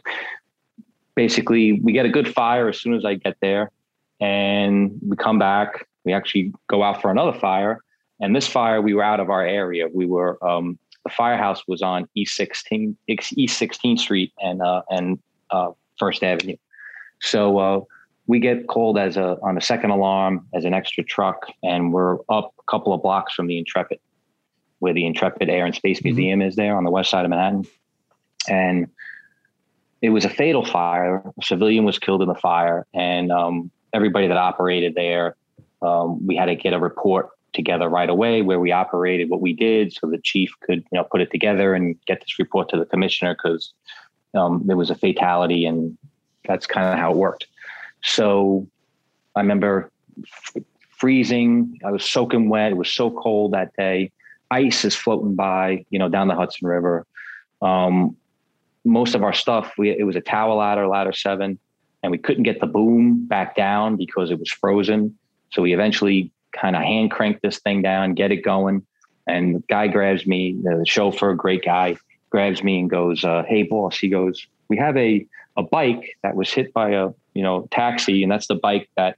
basically we get a good fire as soon as I get there and we come back. We actually go out for another fire. And this fire, we were out of our area. We were, um, the firehouse was on East 16, East 16th Street and, uh, and, uh, First Avenue. So, uh, we get called as a, on a second alarm as an extra truck and we're up a couple of blocks from the Intrepid where the Intrepid Air and Space mm-hmm. Museum is there on the west side of Manhattan. And it was a fatal fire. A civilian was killed in the fire, and um, everybody that operated there, um, we had to get a report together right away where we operated, what we did, so the chief could you know put it together and get this report to the commissioner because um, there was a fatality, and that's kind of how it worked. So I remember freezing. I was soaking wet. It was so cold that day. Ice is floating by, you know, down the Hudson River. Um, most of our stuff, we it was a tower ladder, ladder seven, and we couldn't get the boom back down because it was frozen. So we eventually kind of hand cranked this thing down, get it going. And the guy grabs me, the chauffeur, great guy, grabs me and goes, uh, "Hey, boss," he goes, "We have a a bike that was hit by a you know taxi, and that's the bike that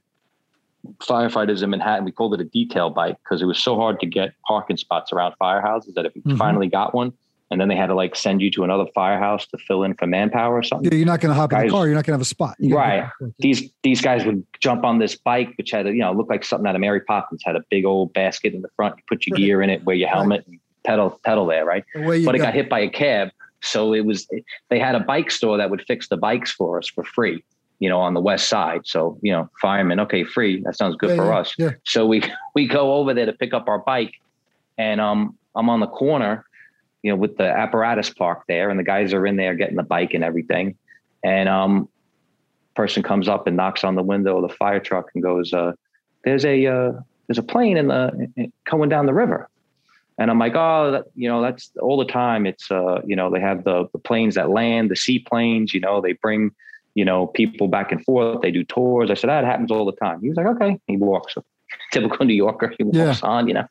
firefighters in Manhattan, we called it a detail bike because it was so hard to get parking spots around firehouses that if you mm-hmm. finally got one, and then they had to like send you to another firehouse to fill in for manpower or something. Yeah, you're not going to hop guys, in the car. You're not going to have a spot. Right. These these guys would jump on this bike, which had a, you know looked like something out of Mary Poppins. Had a big old basket in the front. You put your right. gear in it, wear your helmet, right. and pedal pedal there. Right. The but it got hit by a cab, so it was they had a bike store that would fix the bikes for us for free you know, on the west side. So, you know, firemen, okay, free. That sounds good yeah, for yeah, us. Yeah. So we *laughs* we go over there to pick up our bike, and um, I'm on the corner, you know, with the apparatus park there, and the guys are in there getting the bike and everything, and um, person comes up and knocks on the window of the fire truck and goes, uh, "There's a uh, there's a plane in the coming down the river." And I'm like, oh, that, you know, that's all the time. It's, uh, you know, they have the, the planes that land, the seaplanes, you know, they bring you know, people back and forth. They do tours. I said, that happens all the time. He was like, okay. He walks. *laughs* Typical New Yorker. He walks yeah. on, you know.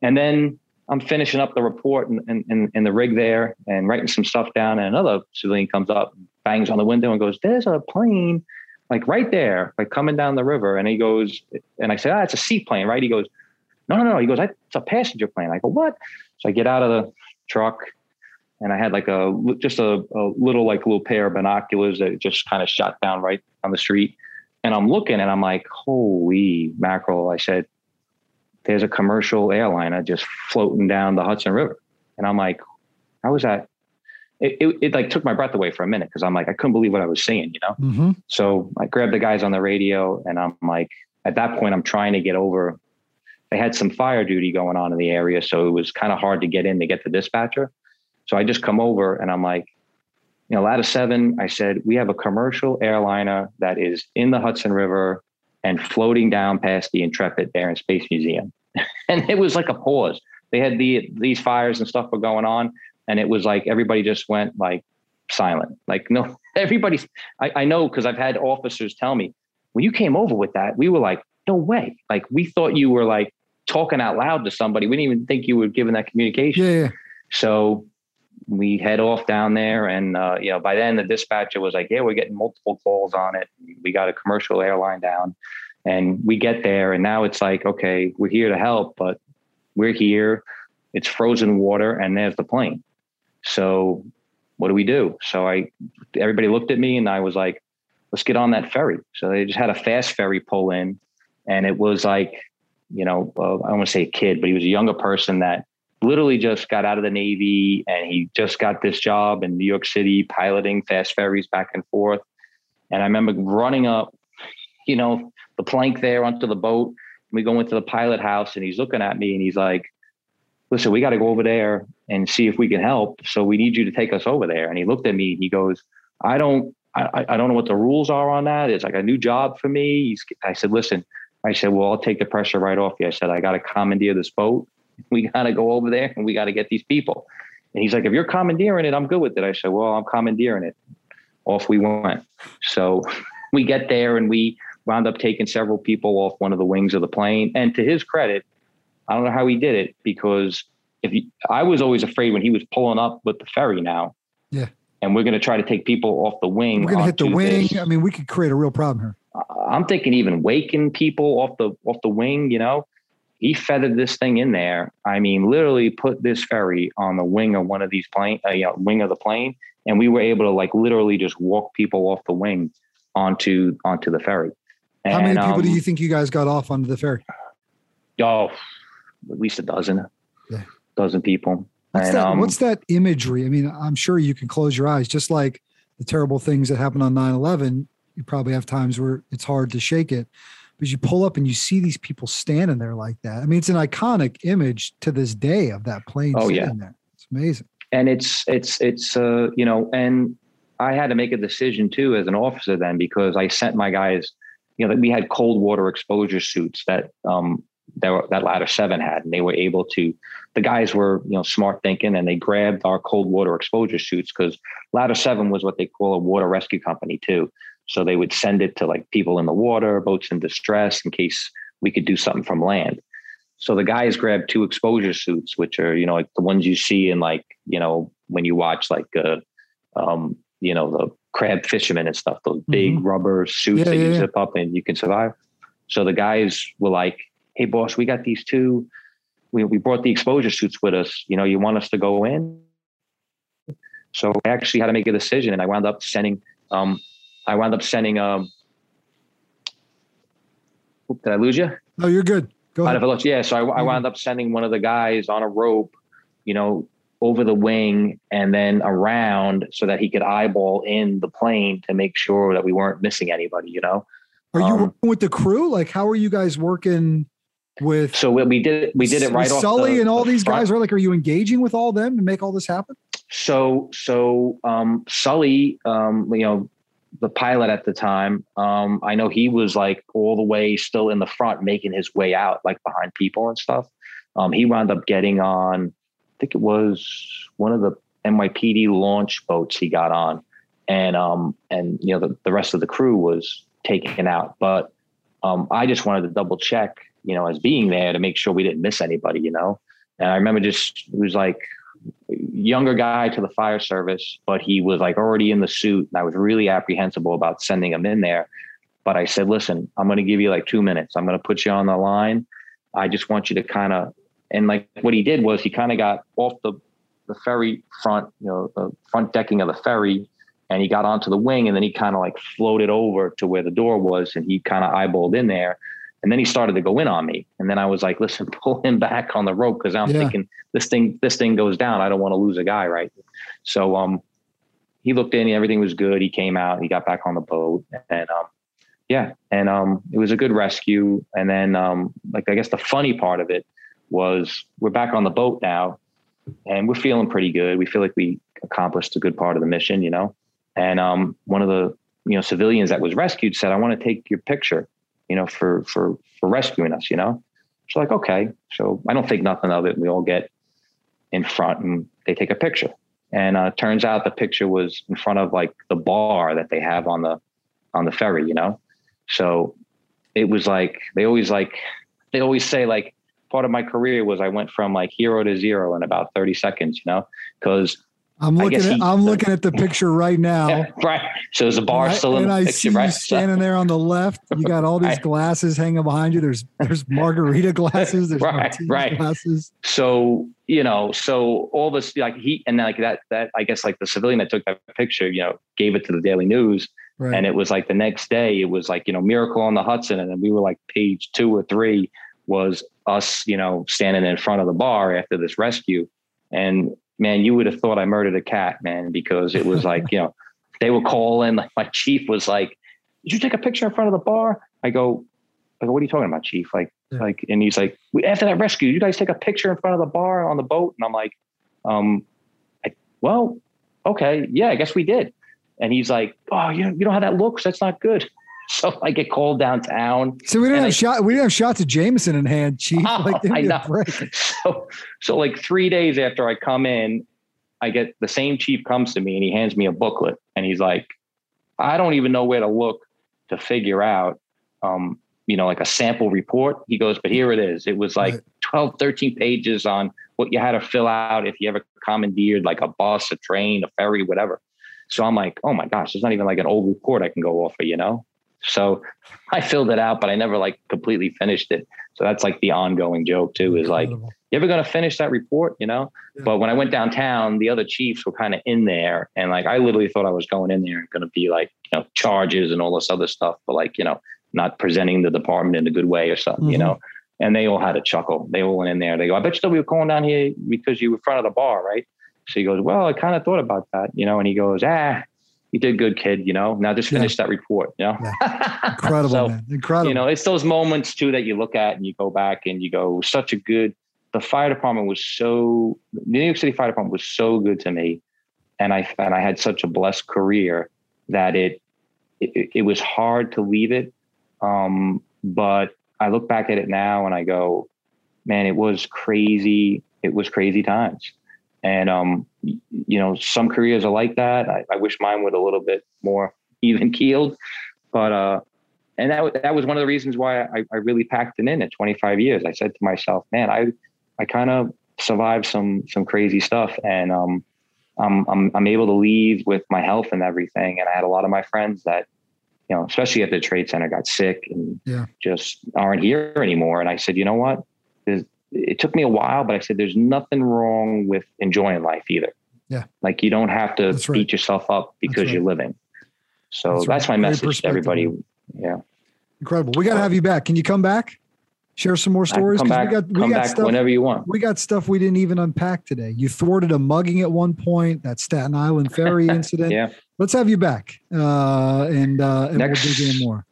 And then I'm finishing up the report in, in, in, the rig there and writing some stuff down. And another civilian comes up, bangs on the window and goes, there's a plane like right there, like coming down the river. And he goes, and I said, ah, it's a seaplane, right? He goes, no, no, no. He goes, it's a passenger plane. I go, what? So I get out of the truck and I had like a just a, a little like little pair of binoculars that just kind of shot down right on the street. And I'm looking and I'm like, holy mackerel! I said, "There's a commercial airliner just floating down the Hudson River," and I'm like, how is that?" It, it, it like took my breath away for a minute because I'm like, I couldn't believe what I was seeing, you know. Mm-hmm. So I grabbed the guys on the radio and I'm like, at that point, I'm trying to get over. They had some fire duty going on in the area, so it was kind of hard to get in to get the dispatcher. So I just come over and I'm like, you know, ladder seven, I said, we have a commercial airliner that is in the Hudson River and floating down past the Intrepid Air and Space Museum. *laughs* and it was like a pause. They had the these fires and stuff were going on. And it was like everybody just went like silent. Like, no, *laughs* everybody's I, I know because I've had officers tell me, when you came over with that, we were like, no way. Like we thought you were like talking out loud to somebody. We didn't even think you were giving that communication. Yeah. So we head off down there and uh, you know by then the dispatcher was like yeah we're getting multiple calls on it. We got a commercial airline down. And we get there and now it's like okay we're here to help but we're here. It's frozen water and there's the plane. So what do we do? So i everybody looked at me and i was like let's get on that ferry. So they just had a fast ferry pull in and it was like you know uh, i don't want to say a kid but he was a younger person that literally just got out of the Navy and he just got this job in New York City piloting fast ferries back and forth. And I remember running up, you know, the plank there onto the boat. We go into the pilot house and he's looking at me and he's like, listen, we got to go over there and see if we can help. So we need you to take us over there. And he looked at me and he goes, I don't, I, I don't know what the rules are on that. It's like a new job for me. He's, I said, listen, I said, well, I'll take the pressure right off you. I said, I got to commandeer this boat we got to go over there and we got to get these people. And he's like, if you're commandeering it, I'm good with it. I said, well, I'm commandeering it. Off we went. So *laughs* we get there and we wound up taking several people off one of the wings of the plane. And to his credit, I don't know how he did it because if he, I was always afraid when he was pulling up with the ferry now. Yeah. And we're going to try to take people off the wing. We're going to hit the wing. This. I mean, we could create a real problem here. I'm thinking even waking people off the off the wing, you know he feathered this thing in there. I mean, literally put this ferry on the wing of one of these plane, uh, you know, wing of the plane, and we were able to like literally just walk people off the wing onto onto the ferry. And, How many people um, do you think you guys got off onto the ferry? Oh, at least a dozen. Yeah. dozen people. What's, and, that, um, what's that imagery? I mean, I'm sure you can close your eyes, just like the terrible things that happened on 9 11. You probably have times where it's hard to shake it because you pull up and you see these people standing there like that. I mean, it's an iconic image to this day of that plane. Oh yeah, there. it's amazing. And it's it's it's uh you know, and I had to make a decision too as an officer then because I sent my guys you know, that we had cold water exposure suits that um, that, that ladder seven had, and they were able to. The guys were you know smart thinking, and they grabbed our cold water exposure suits because ladder seven was what they call a water rescue company too. So they would send it to like people in the water, boats in distress, in case we could do something from land. So the guys grabbed two exposure suits, which are you know like the ones you see in like you know when you watch like uh, um, you know the crab fishermen and stuff, those big mm-hmm. rubber suits yeah, that you yeah. zip up and you can survive. So the guys were like, "Hey, boss, we got these two. We we brought the exposure suits with us. You know, you want us to go in?" So I actually had to make a decision, and I wound up sending. Um, I wound up sending. Um, did I lose you? No, you're good. Go ahead. Yeah. So I, I mm-hmm. wound up sending one of the guys on a rope, you know, over the wing and then around so that he could eyeball in the plane to make sure that we weren't missing anybody, you know? Are you um, working with the crew? Like, how are you guys working with? So we did, we did it right off. Sully the, and all the these front. guys are like, are you engaging with all them to make all this happen? So, so, um, Sully, um, you know, the pilot at the time, um, I know he was like all the way still in the front, making his way out, like behind people and stuff. Um, he wound up getting on, I think it was one of the NYPD launch boats he got on, and um, and you know the, the rest of the crew was taken out. But um, I just wanted to double check, you know, as being there to make sure we didn't miss anybody, you know. And I remember just it was like younger guy to the fire service, but he was like already in the suit. And I was really apprehensible about sending him in there. But I said, listen, I'm going to give you like two minutes. I'm going to put you on the line. I just want you to kind of, and like what he did was he kind of got off the, the ferry front, you know, the front decking of the ferry, and he got onto the wing and then he kind of like floated over to where the door was and he kind of eyeballed in there. And then he started to go in on me. And then I was like, listen, *laughs* pull him back on the rope because I'm yeah. thinking this thing, this thing goes down. I don't want to lose a guy, right? So um he looked in, everything was good. He came out, he got back on the boat. And um yeah, and um it was a good rescue. And then um like I guess the funny part of it was we're back on the boat now and we're feeling pretty good. We feel like we accomplished a good part of the mission, you know. And um one of the you know civilians that was rescued said, I want to take your picture you know, for for for rescuing us, you know. So like, okay. So I don't think nothing of it. We all get in front and they take a picture. And uh, turns out the picture was in front of like the bar that they have on the on the ferry, you know. So it was like they always like they always say like part of my career was I went from like hero to zero in about 30 seconds, you know, because I'm looking at he, I'm looking at the *laughs* picture right now. Yeah, right. So there's a bar and still in the I picture, see right? you standing there on the left. You got all these *laughs* glasses hanging behind you. There's there's margarita glasses. *laughs* There's right, right. glasses. So you know, so all this like he and like that that I guess like the civilian that took that picture, you know, gave it to the Daily News. Right. And it was like the next day, it was like, you know, Miracle on the Hudson. And then we were like page two or three was us, you know, standing in front of the bar after this rescue. And man, you would have thought I murdered a cat, man, because it was like, *laughs* you know, they were calling. Like my chief was like, "Did you take a picture in front of the bar?" I go, "I go, what are you talking about, chief?" Like, yeah. like, and he's like, "After that rescue, you guys take a picture in front of the bar on the boat?" And I'm like, um, I, well, okay, yeah, I guess we did. And he's like, "Oh, you you know how that looks? That's not good." *laughs* So I get called downtown. So we didn't have I, shot. We didn't have shots of Jameson in hand, Chief. Oh, *laughs* like, I know. *laughs* So, so like three days after I come in, I get the same chief comes to me and he hands me a booklet and he's like, I don't even know where to look to figure out, um, you know, like a sample report. He goes, but here it is. It was like right. 12, 13 pages on what you had to fill out if you ever commandeered like a bus, a train, a ferry, whatever. So I'm like, oh my gosh, there's not even like an old report I can go off of, you know? So I filled it out, but I never like completely finished it. So that's like the ongoing joke too, is like, you ever going to finish that report, you know? Yeah. But when I went downtown, the other chiefs were kind of in there. And like, I literally thought I was going in there and going to be like, you know, charges and all this other stuff, but like, you know, not presenting the department in a good way or something, mm-hmm. you know? And they all had a chuckle. They all went in there. They go, I bet you thought we were calling down here because you were in front of the bar, right? So he goes, well, I kind of thought about that, you know, and he goes, ah, you did good, kid. You know, now just finish yeah. that report. You know, yeah. *laughs* incredible, so, man. incredible. You know, it's those moments too that you look at and you go back and you go, such a good. The fire department was so. The New York City Fire Department was so good to me, and I and I had such a blessed career that it it, it was hard to leave it, Um, but I look back at it now and I go, man, it was crazy. It was crazy times. And, um, you know, some careers are like that. I, I wish mine would a little bit more *laughs* even keeled, but, uh, and that, that was one of the reasons why I, I really packed it in at 25 years. I said to myself, man, I, I kind of survived some, some crazy stuff. And, um, I'm, I'm, I'm able to leave with my health and everything. And I had a lot of my friends that, you know, especially at the trade center got sick and yeah. just aren't here anymore. And I said, you know what? It took me a while, but I said, there's nothing wrong with enjoying life either. Yeah. Like you don't have to right. beat yourself up because right. you're living. So That's that's, right. my Great message to everybody. Yeah. Incredible. We got to have you back. Can you come back? Share some more stories. Come back, we got, we come got back stuff. whenever you want. We got stuff we didn't even unpack today. You thwarted a mugging at one point, that Staten Island ferry *laughs* incident. Yeah. Let's have you back. Uh, and uh, and Next- we'll dig in more.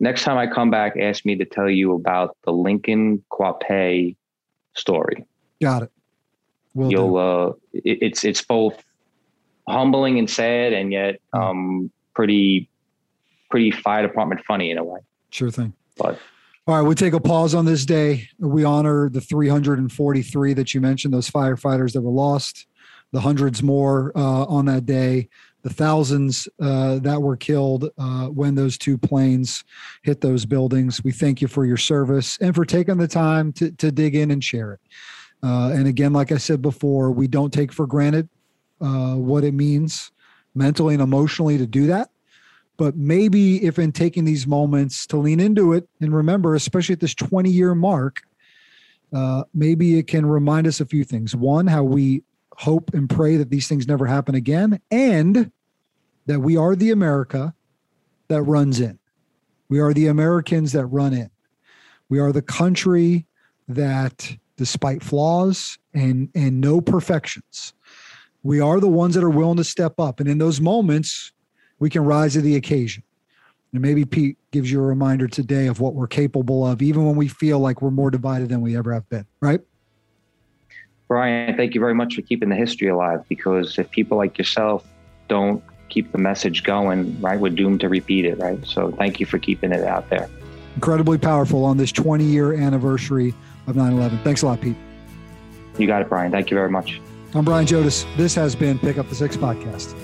Next time I come back, ask me to tell you about the Lincoln Quape story. Got it. We'll. You'll, uh, it, it's, it's both humbling and sad and yet, um, pretty, pretty fire department funny in a way. Sure thing. But All right, we'll take a pause on this day. We honor the 343 that you mentioned, those firefighters that were lost, the hundreds more uh, on that day, the thousands uh, that were killed uh, when those two planes hit those buildings. We thank you for your service and for taking the time to, to dig in and share it. Uh, and again, like I said before, we don't take for granted uh, what it means mentally and emotionally to do that but maybe if in taking these moments to lean into it and remember especially at this 20 year mark uh, maybe it can remind us a few things one how we hope and pray that these things never happen again and that we are the america that runs in we are the americans that run in we are the country that despite flaws and and no perfections we are the ones that are willing to step up and in those moments we can rise to the occasion. And maybe Pete gives you a reminder today of what we're capable of, even when we feel like we're more divided than we ever have been, right? Brian, thank you very much for keeping the history alive because if people like yourself don't keep the message going, right, we're doomed to repeat it, right? So thank you for keeping it out there. Incredibly powerful on this 20 year anniversary of 9 11. Thanks a lot, Pete. You got it, Brian. Thank you very much. I'm Brian Jodice. This has been Pick Up the Six podcast.